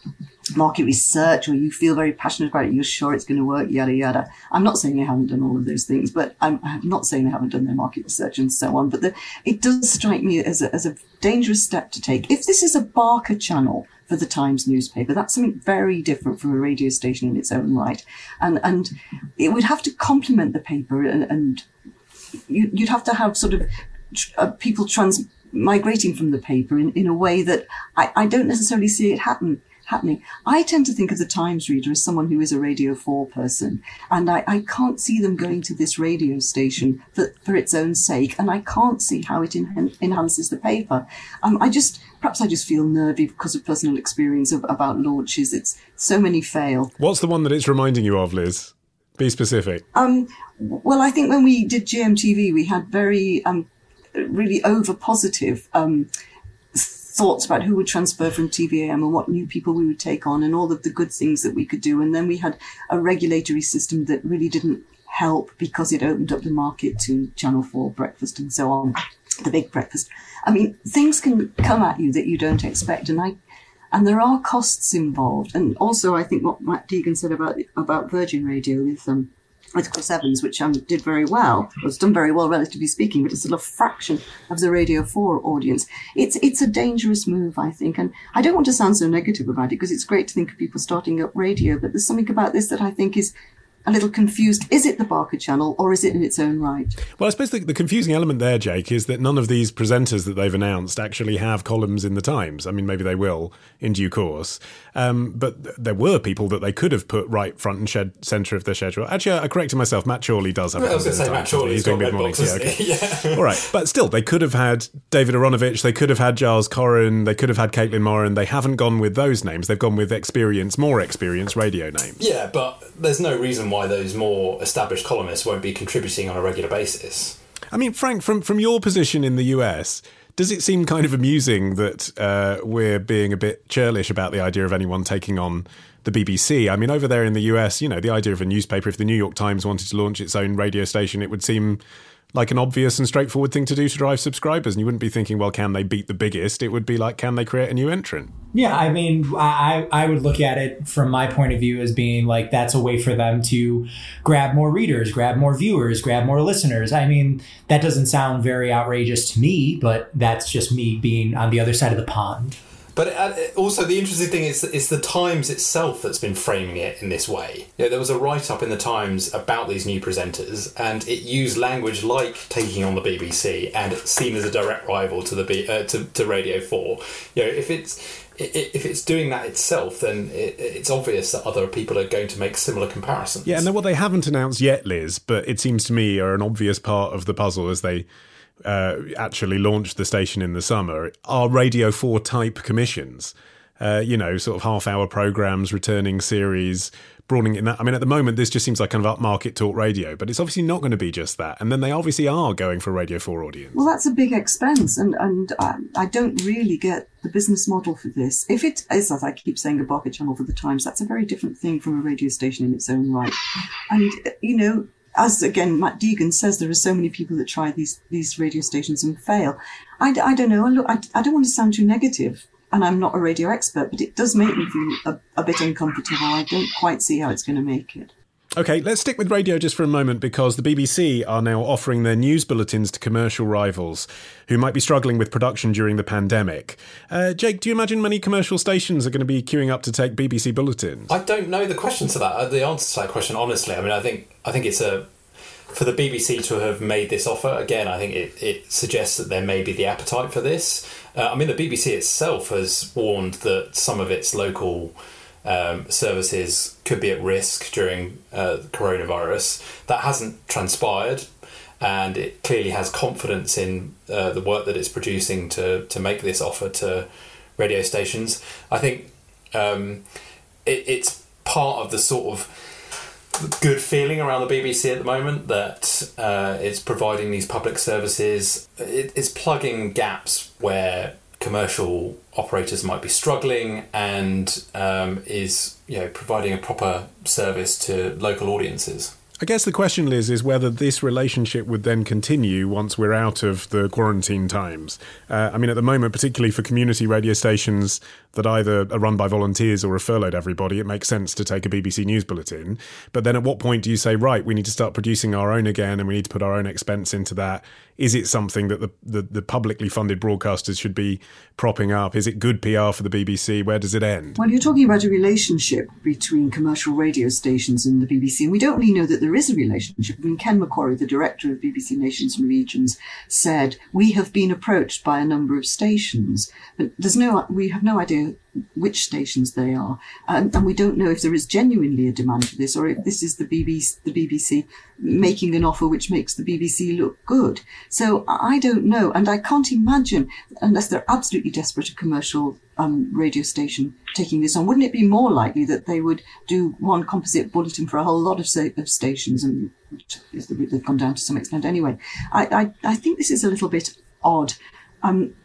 [SPEAKER 3] market research or you feel very passionate about it, you're sure it's going to work, yada, yada. I'm not saying they haven't done all of those things, but I'm, I'm not saying they haven't done their market research and so on. But the, it does strike me as a, as a dangerous step to take. If this is a Barker channel for the Times newspaper, that's something very different from a radio station in its own right. And, and it would have to complement the paper and, and you, you'd have to have sort of uh, people trans migrating from the paper in, in a way that I, I don't necessarily see it happen happening. I tend to think of the Times reader as someone who is a Radio 4 person, and I, I can't see them going to this radio station for, for its own sake, and I can't see how it en- enhances the paper. Um, I just, perhaps I just feel nervy because of personal experience of, about launches. It's so many fail.
[SPEAKER 1] What's the one that it's reminding you of, Lis? Be specific.
[SPEAKER 3] Um, well, I think when we did GMTV, we had very, um, really over positive, um, thoughts about who would transfer from TVAM and what new people we would take on and all of the good things that we could do. And then we had a regulatory system that really didn't help because it opened up the market to Channel 4 breakfast and so on, the big breakfast. I mean, things can come at you that you don't expect. And I, and there are costs involved. And also, I think what Matt Deegan said about, about Virgin Radio with, um, with Chris Evans, which um, did very well, was done very well, relatively speaking, but it's still a fraction of the Radio 4 audience. It's, it's a dangerous move, I think. And I don't want to sound so negative about it because it's great to think of people starting up radio, but there's something about this that I think is a little confused. Is it the Barker channel or is it in its own right?
[SPEAKER 1] Well, I suppose the, the confusing element there, Jake, is that none of these presenters that they've announced actually have columns in the Times. I mean, maybe they will in due course. Um, but th- there were people that they could have put right front and shed, centre of their schedule. Actually, I corrected myself. Matt Chorley does have.
[SPEAKER 2] I was going to
[SPEAKER 1] in
[SPEAKER 2] say
[SPEAKER 1] the
[SPEAKER 2] Matt
[SPEAKER 1] Times, He's doing
[SPEAKER 2] got
[SPEAKER 1] mid
[SPEAKER 2] red
[SPEAKER 1] mornings.
[SPEAKER 2] boxes.
[SPEAKER 1] Yeah, okay.
[SPEAKER 2] yeah.
[SPEAKER 1] All right, but still, they could have had David Aaronovitch, they could have had Giles Coren, they could have had Caitlin Moran. They haven't gone with those names. They've gone with experience, more experienced radio names.
[SPEAKER 2] Yeah, but there's no reason why those more established columnists won't be contributing on a regular basis.
[SPEAKER 1] I mean, Frank, from from your position in the US, does it seem kind of amusing that uh, we're being a bit churlish about the idea of anyone taking on the BBC? I mean, over there in the US, you know, the idea of a newspaper, if the New York Times wanted to launch its own radio station, it would seem like an obvious and straightforward thing to do to drive subscribers. And you wouldn't be thinking, well, can they beat the biggest? It would be like, can they create a new entrant?
[SPEAKER 4] Yeah, I mean, I, I would look at it from my point of view as being like that's a way for them to grab more readers, grab more viewers, grab more listeners. I mean, that doesn't sound very outrageous to me, but that's just me being on the other side of the pond.
[SPEAKER 2] But uh, also, the interesting thing is it's the Times itself that's been framing it in this way. You know, there was a write up in the Times about these new presenters, and it used language like taking on the BBC and seen as a direct rival to the B, uh, to, to Radio Four. You know, if it's if it's doing that itself, then it's obvious that other people are going to make similar comparisons.
[SPEAKER 1] Yeah, and what they haven't announced yet, Lis, but it seems to me are an obvious part of the puzzle as they uh, actually launched the station in the summer are Radio 4 type commissions. Uh, you know, sort of half hour programs, returning series, broadening in that. I mean, at the moment, this just seems like kind of upmarket talk radio, but it's obviously not going to be just that. And then they obviously are going for a Radio 4 audience.
[SPEAKER 3] Well, that's a big expense, and, and I, I don't really get the business model for this. If it is, as I keep saying, a barker channel for the Times, that's a very different thing from a radio station in its own right. And, you know, as again Matt Deegan says, there are so many people that try these these radio stations and fail. I, I don't know. Look, I, I don't want to sound too negative, and I'm not a radio expert, but it does make me feel a, a bit uncomfortable. I don't quite see how it's going to make it.
[SPEAKER 1] Okay, let's stick with radio just for a moment because the BBC are now offering their news bulletins to commercial rivals who might be struggling with production during the pandemic. Uh, Jake, do you imagine many commercial stations are going to be queuing up to take BBC bulletins?
[SPEAKER 2] I don't know the question to that. Uh, the answer to that question, honestly, I mean, I think I think it's a for the BBC to have made this offer again. I think it, it suggests that there may be the appetite for this. Uh, I mean, the BBC itself has warned that some of its local um, services could be at risk during uh, coronavirus. That hasn't transpired, and it clearly has confidence in uh, the work that it's producing to to make this offer to radio stations. I think um, it, it's part of the sort of good feeling around the BBC at the moment that uh, it's providing these public services. It, it's plugging gaps where commercial operators might be struggling and um, is you know providing a proper service to local audiences.
[SPEAKER 1] I guess the question, Lis, is whether this relationship would then continue once we're out of the quarantine times. Uh, I mean, at the moment, particularly for community radio stations that either are run by volunteers or are furloughed everybody, it makes sense to take a BBC News bulletin. But then at what point do you say, right, we need to start producing our own again and we need to put our own expense into that? Is it something that the, the, the publicly funded broadcasters should be propping up? Is it good PR for the BBC? Where does it end?
[SPEAKER 3] Well, you're talking about a relationship between commercial radio stations and the BBC, and we don't really know that there is a relationship. I mean, Ken McQuarrie, the director of BBC Nations and Regions, said we have been approached by a number of stations, but there's no, we have no idea which stations they are, and, and, we don't know if there is genuinely a demand for this, or if this is the BBC, the BBC making an offer which makes the BBC look good. So I don't know, and I can't imagine unless they're absolutely desperate a commercial um, radio station taking this on. Wouldn't it be more likely that they would do one composite bulletin for a whole lot of, of stations, and they've gone down to some extent anyway? I, I, I think this is a little bit odd. Um,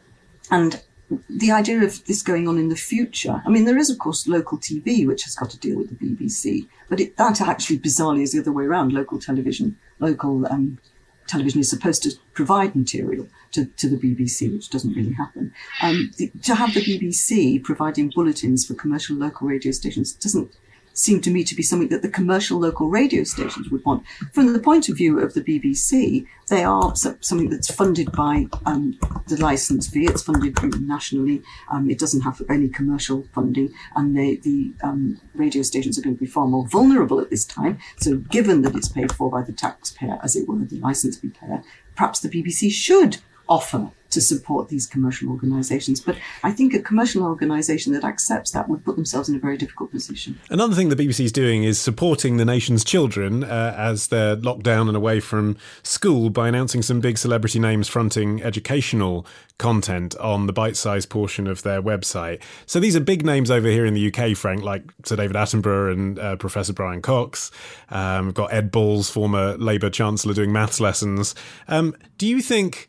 [SPEAKER 3] and the idea of this going on in the future, I mean, there is, of course, local TV, which has got to deal with the BBC, but it, that actually bizarrely is the other way around. Local television, local um, television is supposed to provide material to, to the BBC, which doesn't really happen. Um, the, to have the BBC providing bulletins for commercial local radio stations doesn't seem to me to be something that the commercial local radio stations would want. From the point of view of the BBC, they are something that's funded by um, the license fee. It's funded nationally. Um, it doesn't have any commercial funding, and they, the um, radio stations are going to be far more vulnerable at this time. So, given that it's paid for by the taxpayer, as it were, the license fee payer, perhaps the BBC should offer to support these commercial organisations. But I think a commercial organisation that accepts that would put themselves in a very difficult position.
[SPEAKER 1] Another thing the BBC is doing is supporting the nation's children uh, as they're locked down and away from school by announcing some big celebrity names fronting educational content on the bite sized portion of their website. So these are big names over here in the UK, Frank, like Sir David Attenborough and uh, Professor Brian Cox. Um, we've got Ed Balls, former Labour Chancellor, doing maths lessons. Um, do you think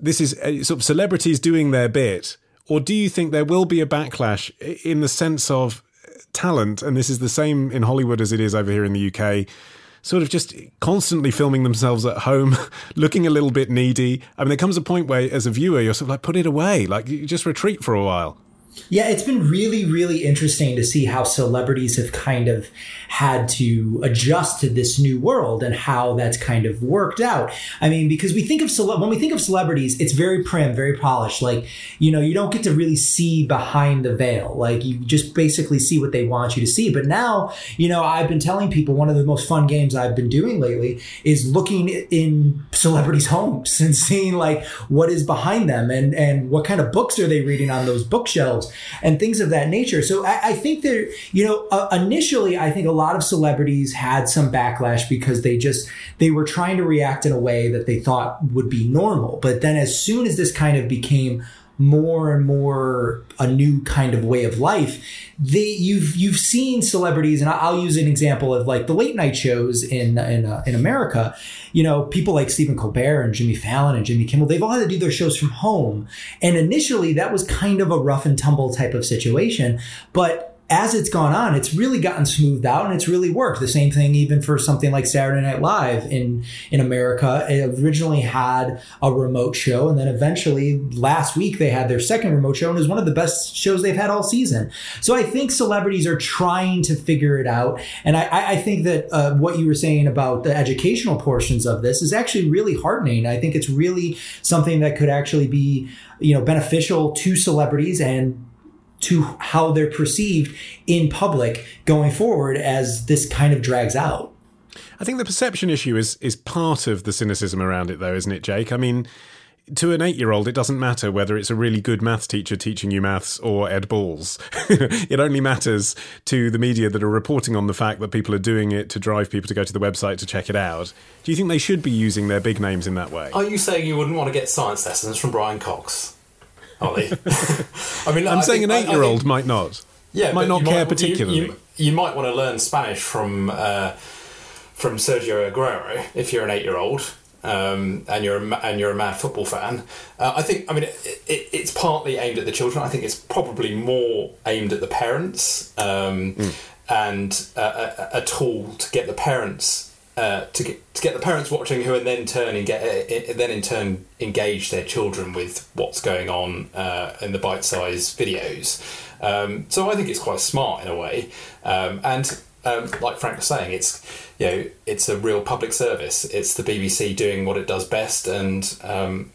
[SPEAKER 1] this is uh, sort of celebrities doing their bit, or do you think there will be a backlash in the sense of talent? And this is the same in Hollywood as it is over here in the UK. Sort of just constantly filming themselves at home, looking a little bit needy. I mean, there comes a point where, as a viewer, you're sort of like, put it away, like you just retreat for a while.
[SPEAKER 4] Yeah, it's been really, really interesting to see how celebrities have kind of had to adjust to this new world and how that's kind of worked out. I mean, because we think of cele- when we think of celebrities, it's very prim, very polished. Like, you know, you don't get to really see behind the veil. Like, you just basically see what they want you to see. But now, you know, I've been telling people one of the most fun games I've been doing lately is looking in celebrities' homes and seeing like what is behind them and and what kind of books are they reading on those bookshelves hotels and things of that nature. So I, I think that, you know, uh, initially, I think a lot of celebrities had some backlash because they just, they were trying to react in a way that they thought would be normal. But then as soon as this kind of became more and more a new kind of way of life. They you've you've seen celebrities, and I'll use an example of like the late night shows in in uh, in America. You know, people like Stephen Colbert and Jimmy Fallon and Jimmy Kimmel. They've all had to do their shows from home, and initially that was kind of a rough and tumble type of situation, but as it's gone on, it's really gotten smoothed out and it's really worked. The same thing even for something like Saturday Night Live in in America. It originally had a remote show, and then eventually last week they had their second remote show, and it was one of the best shows they've had all season. So I think celebrities are trying to figure it out, and I, I think that uh, what you were saying about the educational portions of this is actually really heartening. I think it's really something that could actually be you know beneficial to celebrities and to how they're perceived in public going forward as this kind of drags out.
[SPEAKER 1] I think the perception issue is is part of the cynicism around it, though, isn't it, Jake? I mean, to an eight year old, it doesn't matter whether it's a really good maths teacher teaching you maths or Ed Balls. it only matters to the media that are reporting on the fact that people are doing it to drive people to go to the website to check it out. Do you think they should be using their big names in that way?
[SPEAKER 2] Are you saying you wouldn't want to get science lessons from Brian Cox? Olly.
[SPEAKER 1] I mean, I'm I saying think, an eight-year-old might not.
[SPEAKER 2] Yeah,
[SPEAKER 1] might not care
[SPEAKER 2] might,
[SPEAKER 1] particularly.
[SPEAKER 2] You, you, you, might want to learn Spanish from uh, from Sergio Aguero if you're an eight-year-old. Um, and you're a, and you're a mad football fan. Uh, I think I mean it, it, it's partly aimed at the children. I think it's probably more aimed at the parents um, mm. and uh, a, a, tool to get the parents uh, to get to get the parents watching, who and then turn and get uh, then in turn engage their children with what's going on uh, in the bite-sized videos. Um, so I think it's quite smart in a way, um, and um, like Frank was saying, it's you know it's a real public service. It's the BBC doing what it does best, and um,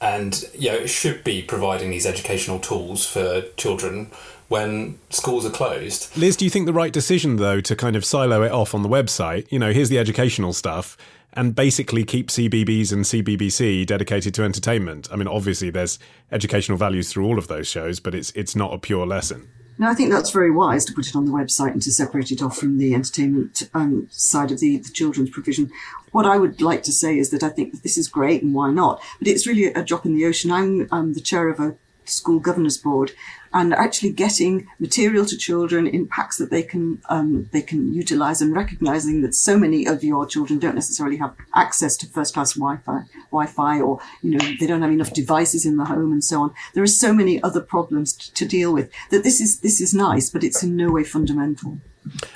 [SPEAKER 2] and you know it should be providing these educational tools for children when schools are closed.
[SPEAKER 1] Lis, do you think the right decision, though, to kind of silo it off on the website? You know, here's the educational stuff, and basically keep CBeebies and CBBC dedicated to entertainment. I mean, obviously, there's educational values through all of those shows, but it's it's not a pure lesson.
[SPEAKER 3] No, I think that's very wise to put it on the website and to separate it off from the entertainment um, side of the, the children's provision. What I would like to say is that I think that this is great and why not? But it's really a drop in the ocean. I'm, I'm the chair of a school governors board and actually getting material to children in packs that they can um, they can utilize and recognizing that so many of your children don't necessarily have access to first class Wi-Fi Wi-Fi or you know they don't have enough devices in the home and so on. There are so many other problems to deal with that this is this is nice but it's in no way fundamental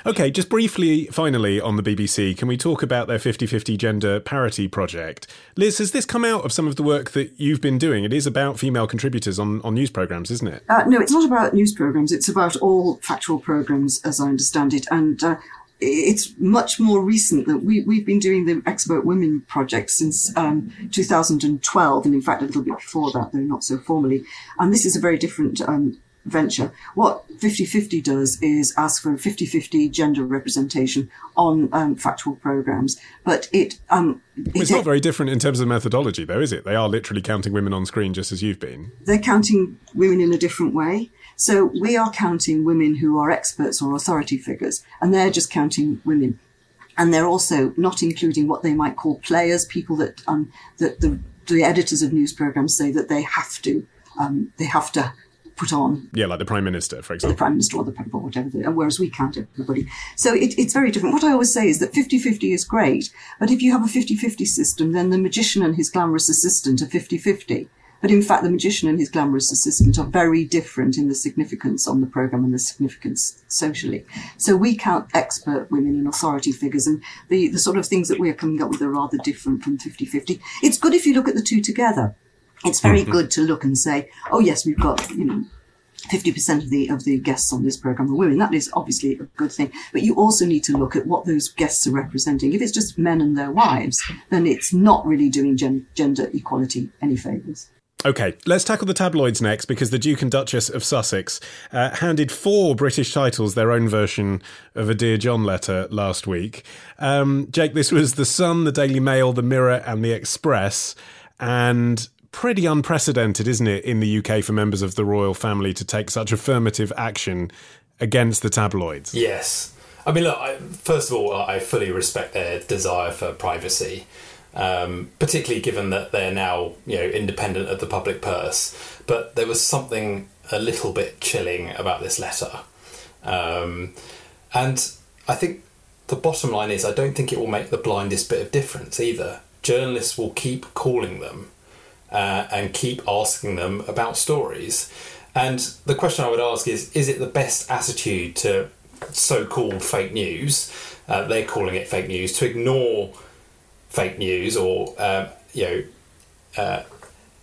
[SPEAKER 1] Okay, just briefly, finally, on the BBC, can we talk about their 50 50 gender parity project? Liz, has this come out of some of the work that you've been doing? It is about female contributors on, on news programmes, isn't it?
[SPEAKER 3] Uh, no, it's not about news programmes, it's about all factual programmes, as I understand it. And uh, it's much more recent that we, we've been doing the Expert Women project since um, 2012, and in fact, a little bit before that, though not so formally. And this is a very different um, venture. What 5050 does is ask for 5050 gender representation on um, factual programs, but it. Um,
[SPEAKER 1] well, it's not very different in terms of methodology, though, is it? They are literally counting women on screen just as you've been.
[SPEAKER 3] They're counting women in a different way. So we are counting women who are experts or authority figures, and they're just counting women. And they're also not including what they might call players, people that um, that the, the editors of news programs say that they have to um, they have to put on.
[SPEAKER 1] Yeah, like the Prime Minister, for example.
[SPEAKER 3] The Prime Minister or the President or whatever, whereas we count everybody. So it, it's very different. What I always say is that 50-50 is great, but if you have a 50-50 system, then the magician and his glamorous assistant are 50-50. But in fact, the magician and his glamorous assistant are very different in the significance on the program and the significance socially. So we count expert women and authority figures and the, the sort of things that we are coming up with are rather different from 50-50. It's good if you look at the two together. It's very mm-hmm. good to look and say, oh yes, we've got, you know, 50% of the of the guests on this program are women. That is obviously a good thing. But you also need to look at what those guests are representing. If it's just men and their wives, then it's not really doing gen- gender equality any favours.
[SPEAKER 1] Okay, let's tackle the tabloids next because the Duke and Duchess of Sussex uh, handed four British titles their own version of a Dear John letter last week. Um, Jake, this was The Sun, The Daily Mail, The Mirror, and The Express. And pretty unprecedented, isn't it, in the UK for members of the royal family to take such affirmative action against the tabloids?
[SPEAKER 2] Yes. I mean, look, I, first of all, I fully respect their desire for privacy, um, particularly given that they're now, you know, independent of the public purse. But there was something a little bit chilling about this letter. Um, and I think the bottom line is I don't think it will make the blindest bit of difference either. Journalists will keep calling them uh, and keep asking them about stories. And the question I would ask is is it the best attitude to so called fake news? Uh, they're calling it fake news, to ignore fake news or, um, you know, uh,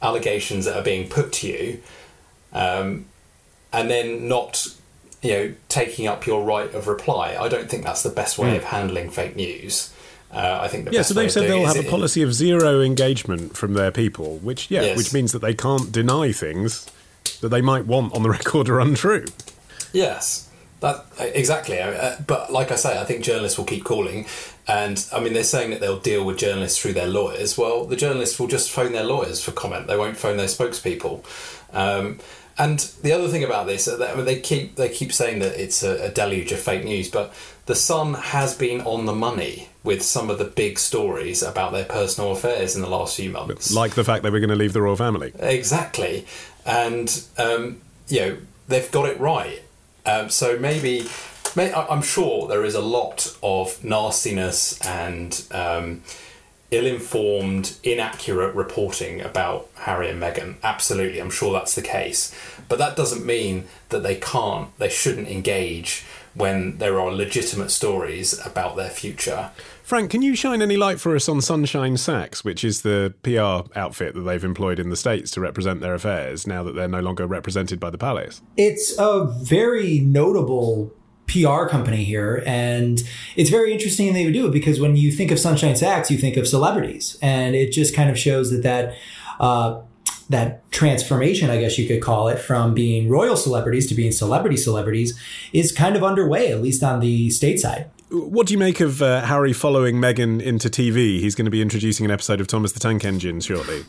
[SPEAKER 2] allegations that are being put to you um, and then not you know taking up your right of reply. I don't think that's the best way mm. of handling fake news. Uh, I think the
[SPEAKER 1] yeah. So they've said they'll have a policy of zero engagement from their people, which yeah, yes. which means that they can't deny things that they might want on the record are untrue.
[SPEAKER 2] Yes, that exactly. Uh, but like I say, I think journalists will keep calling, and I mean they're saying that they'll deal with journalists through their lawyers. Well, the journalists will just phone their lawyers for comment. They won't phone their spokespeople. Um, and the other thing about this, they keep they keep saying that it's a, a, deluge of fake news, but the Sun has been on the money with some of the big stories about their personal affairs in the last few months,
[SPEAKER 1] like the fact they were going to leave the royal family.
[SPEAKER 2] Exactly, and um, you know they've got it right. Um, so maybe, may, I'm sure there is a lot of nastiness and. Um, ill-informed, inaccurate reporting about Harry and Meghan. Absolutely, I'm sure that's the case. But that doesn't mean that they can't, they shouldn't engage when there are legitimate stories about their future.
[SPEAKER 1] Frank, can you shine any light for us on Sunshine Sachs, which is the PR outfit that they've employed in the States to represent their affairs now that they're no longer represented by the palace?
[SPEAKER 4] It's a very notable PR company here. And it's very interesting they would do it because when you think of Sunshine Sachs, you think of celebrities. And it just kind of shows that that, uh, that transformation, I guess you could call it, from being royal celebrities to being celebrity celebrities is kind of underway, at least on the stateside.
[SPEAKER 1] What do you make of uh, Harry following Meghan into TV? He's going to be introducing an episode of Thomas the Tank Engine shortly.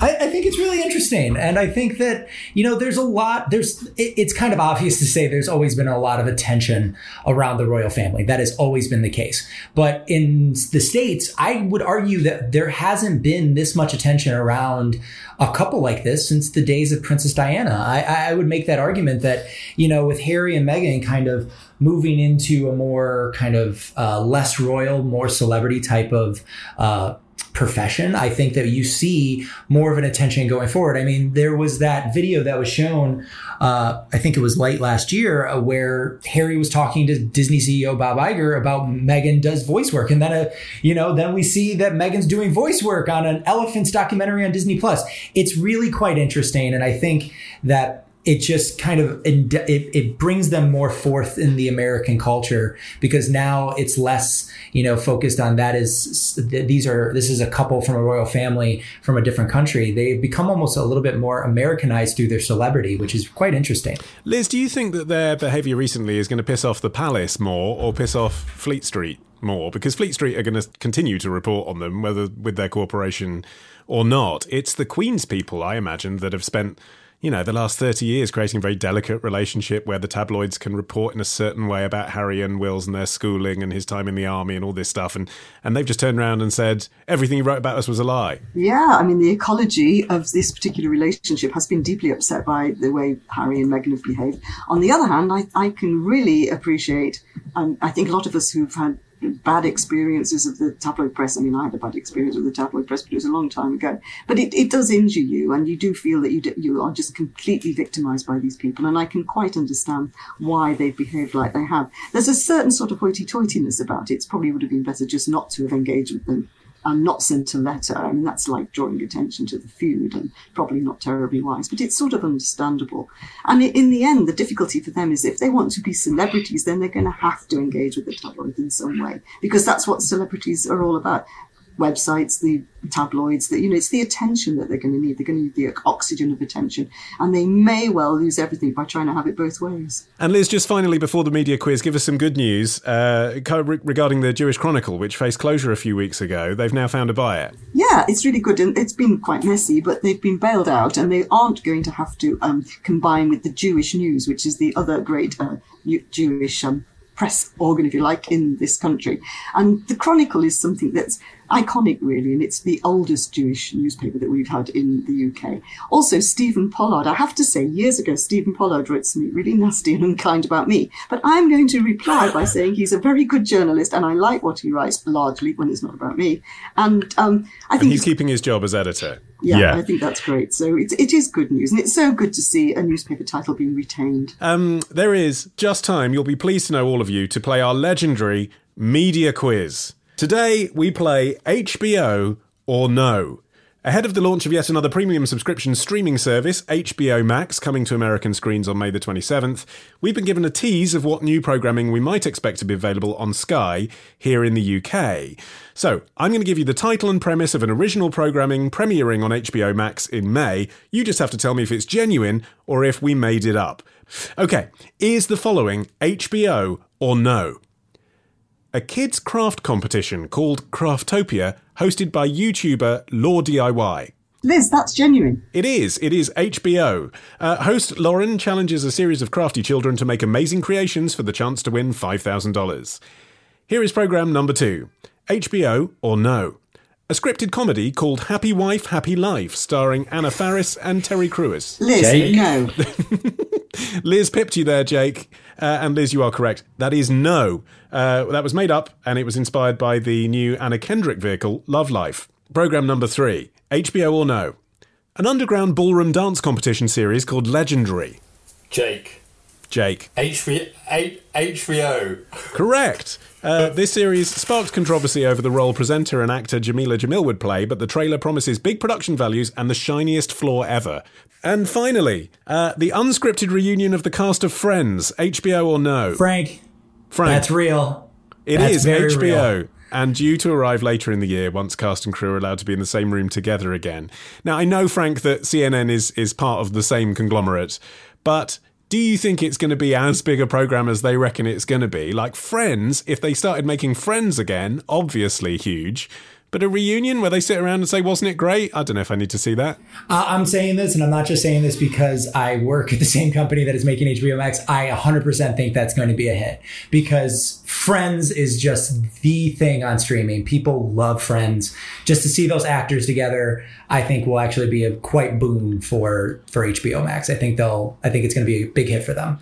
[SPEAKER 4] I, I, think it's really interesting, and I think that you know there's a lot. There's it, it's kind of obvious to say there's always been a lot of attention around the royal family. That has always been the case. But in the states, I would argue that there hasn't been this much attention around a couple like this since the days of Princess Diana. I, I would make that argument that you know with Harry and Meghan kind of moving into a more kind of uh, less royal, more celebrity type of uh, profession, I think that you see more of an attention going forward. I mean, there was that video that was shown, uh, I think it was late last year, uh, where Harry was talking to Disney CEO Bob Iger about Meghan does voice work, and then uh, you know, then we see that Meghan's doing voice work on an elephants documentary on Disney Plus. It's really quite interesting, and I think that it just kind of it, it brings them more forth in the American culture because now it's less you know focused on that is these are this is a couple from a royal family from a different country they've become almost a little bit more Americanized through their celebrity which is quite interesting.
[SPEAKER 1] Lis, do you think that their behaviour recently is going to piss off the palace more or piss off Fleet Street more because Fleet Street are going to continue to report on them whether with their cooperation or not. It's the Queen's people, I imagine, that have spent you know, the last 30 years creating a very delicate relationship where the tabloids can report in a certain way about Harry and Wills and their schooling and his time in the army and all this stuff. And, and they've just turned around and said, everything you wrote about us was a lie.
[SPEAKER 3] Yeah, I mean, the ecology of this particular relationship has been deeply upset by the way Harry and Meghan have behaved. On the other hand, I, I can really appreciate, um, I think a lot of us who've had bad experiences of the tabloid press. I mean, I had a bad experience with the tabloid press, but it was a long time ago. But it, it does injure you, and you do feel that you do, you are just completely victimized by these people. And I can quite understand why they've behaved like they have. There's a certain sort of hoity-toityness about it. It probably would have been better just not to have engaged with them and not sent a letter. I mean, that's like drawing attention to the feud and probably not terribly wise, but it's sort of understandable. And in the end, the difficulty for them is if they want to be celebrities, then they're going to have to engage with the tabloid in some way because that's what celebrities are all about. Websites, the tabloids, that you know, it's the attention that they're going to need. They're going to need the oxygen of attention, and they may well lose everything by trying to have it both ways.
[SPEAKER 1] And Lis, just finally before the media quiz, give us some good news uh, regarding the Jewish Chronicle, which faced closure a few weeks ago. They've now found a buyer.
[SPEAKER 3] Yeah, it's really good, and it's been quite messy, but they've been bailed out, and they aren't going to have to um, combine with the Jewish News, which is the other great uh, Jewish um, press organ, if you like, in this country. And the Chronicle is something that's iconic, really, and it's the oldest Jewish newspaper that we've had in the UK. Also, Stephen Pollard. I have to say, years ago, Stephen Pollard wrote something really nasty and unkind about me, but I'm going to reply by saying he's a very good journalist, and I like what he writes largely when it's not about me. And um, I think
[SPEAKER 1] and he's, keeping his job as editor.
[SPEAKER 3] Yeah, yeah, I think that's great. So it's, it is good news, and it's so good to see a newspaper title being retained.
[SPEAKER 1] Um, there is just time. You'll be pleased to know, all of you, to play our legendary media quiz. Today, we play HBO or No. Ahead of the launch of yet another premium subscription streaming service, HBO Max, coming to American screens on May the 27th, we've been given a tease of what new programming we might expect to be available on Sky here in the UK. So, I'm going to give you the title and premise of an original programming premiering on HBO Max in May. You just have to tell me if it's genuine or if we made it up. Okay, is the following HBO or no? A kids' craft competition called Craftopia, hosted by YouTuber Law DIY.
[SPEAKER 3] Lis, that's genuine.
[SPEAKER 1] It is. It is HBO. Uh, host Lauren challenges a series of crafty children to make amazing creations for the chance to win $5,000. Here is program number two HBO or No. A scripted comedy called Happy Wife, Happy Life, starring Anna Faris and Terry Crews.
[SPEAKER 3] Lis, Jake? no.
[SPEAKER 1] Lis pipped you there, Jake. Uh, and Lis, you are correct. That is no. Uh, that was made up and it was inspired by the new Anna Kendrick vehicle, Love Life. Program number three HBO or no? An underground ballroom dance competition series called Legendary.
[SPEAKER 2] Jake.
[SPEAKER 1] Jake.
[SPEAKER 2] HBO. HBO.
[SPEAKER 1] Correct. Uh, this series sparked controversy over the role presenter and actor Jameela Jamil would play, but the trailer promises big production values and the shiniest floor ever. And finally, uh, the unscripted reunion of the cast of Friends, HBO or no?
[SPEAKER 4] Frank. Frank. That's real.
[SPEAKER 1] It
[SPEAKER 4] That's
[SPEAKER 1] is HBO. Real. And due to arrive later in the year once cast and crew are allowed to be in the same room together again. Now, I know, Frank, that CNN is, is part of the same conglomerate, but do you think it's going to be as big a program as they reckon it's going to be? Like Friends, if they started making Friends again, obviously huge. But a reunion where they sit around and say, wasn't it great? I don't know if I need to see that.
[SPEAKER 4] Uh, I'm saying this, and I'm not just saying this because I work at the same company that is making HBO Max. I 100% think that's going to be a hit because Friends is just the thing on streaming. People love Friends. Just to see those actors together, I think will actually be a quite boon for, for HBO Max. I think they'll, I think it's going to be a big hit for them.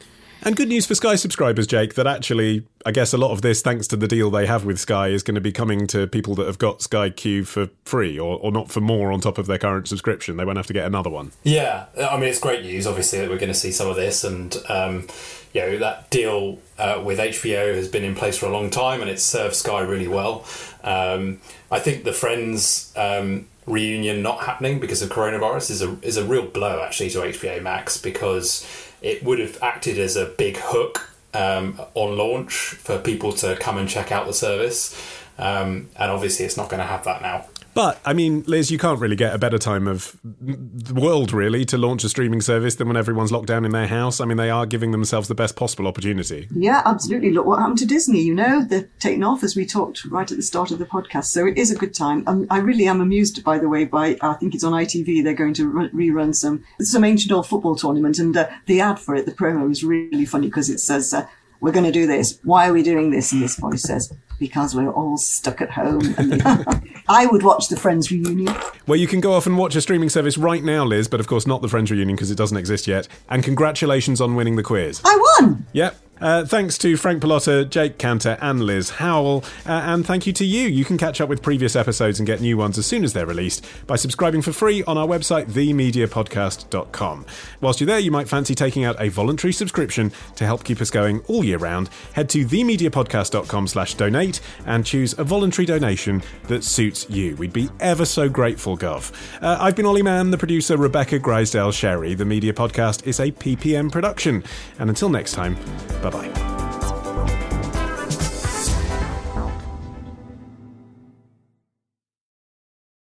[SPEAKER 1] And good news for Sky subscribers, Jake, that actually, I guess a lot of this, thanks to the deal they have with Sky, is going to be coming to people that have got Sky Q for free or, or not for more on top of their current subscription. They won't have to get another one.
[SPEAKER 2] Yeah, I mean, it's great news, obviously, that we're going to see some of this. And, um, you know, that deal uh, with HBO has been in place for a long time and it's served Sky really well. Um, I think the Friends. Um, reunion not happening because of coronavirus is a is a real blow actually to HBO Max because it would have acted as a big hook um, on launch for people to come and check out the service. Um, and obviously, it's not going to have that now.
[SPEAKER 1] But I mean, Lis, you can't really get a better time of the world really to launch a streaming service than when everyone's locked down in their house. I mean, they are giving themselves the best possible opportunity.
[SPEAKER 3] Yeah, absolutely. Look what happened to Disney. You know, they're taking off as we talked right at the start of the podcast. So it is a good time. Um, I really am amused, by the way, by I think it's on ITV. They're going to rerun some some ancient old football tournament, and uh, the ad for it, the promo, is really funny because it says. Uh, we're going to do this. Why are we doing this? And this voice says, because we're all stuck at home. I would watch the Friends reunion.
[SPEAKER 1] Well, you can go off and watch a streaming service right now, Lis, but of course not the Friends reunion because it doesn't exist yet. And congratulations on winning the quiz.
[SPEAKER 3] I won!
[SPEAKER 1] Yep. Uh, thanks to Frank Pallotta, Jake Kanter, and Lis Howell. Uh, and thank you to you. You can catch up with previous episodes and get new ones as soon as they're released by subscribing for free on our website, themediapodcast.com. Whilst you're there, you might fancy taking out a voluntary subscription to help keep us going all year round. Head to themediapodcast.com slash donate and choose a voluntary donation that suits you. We'd be ever so grateful, Gov. Uh, I've been Olly Mann, the producer Rebecca Grisedale Sherry. The Media Podcast is a PPM production. And until next time, Bye bye.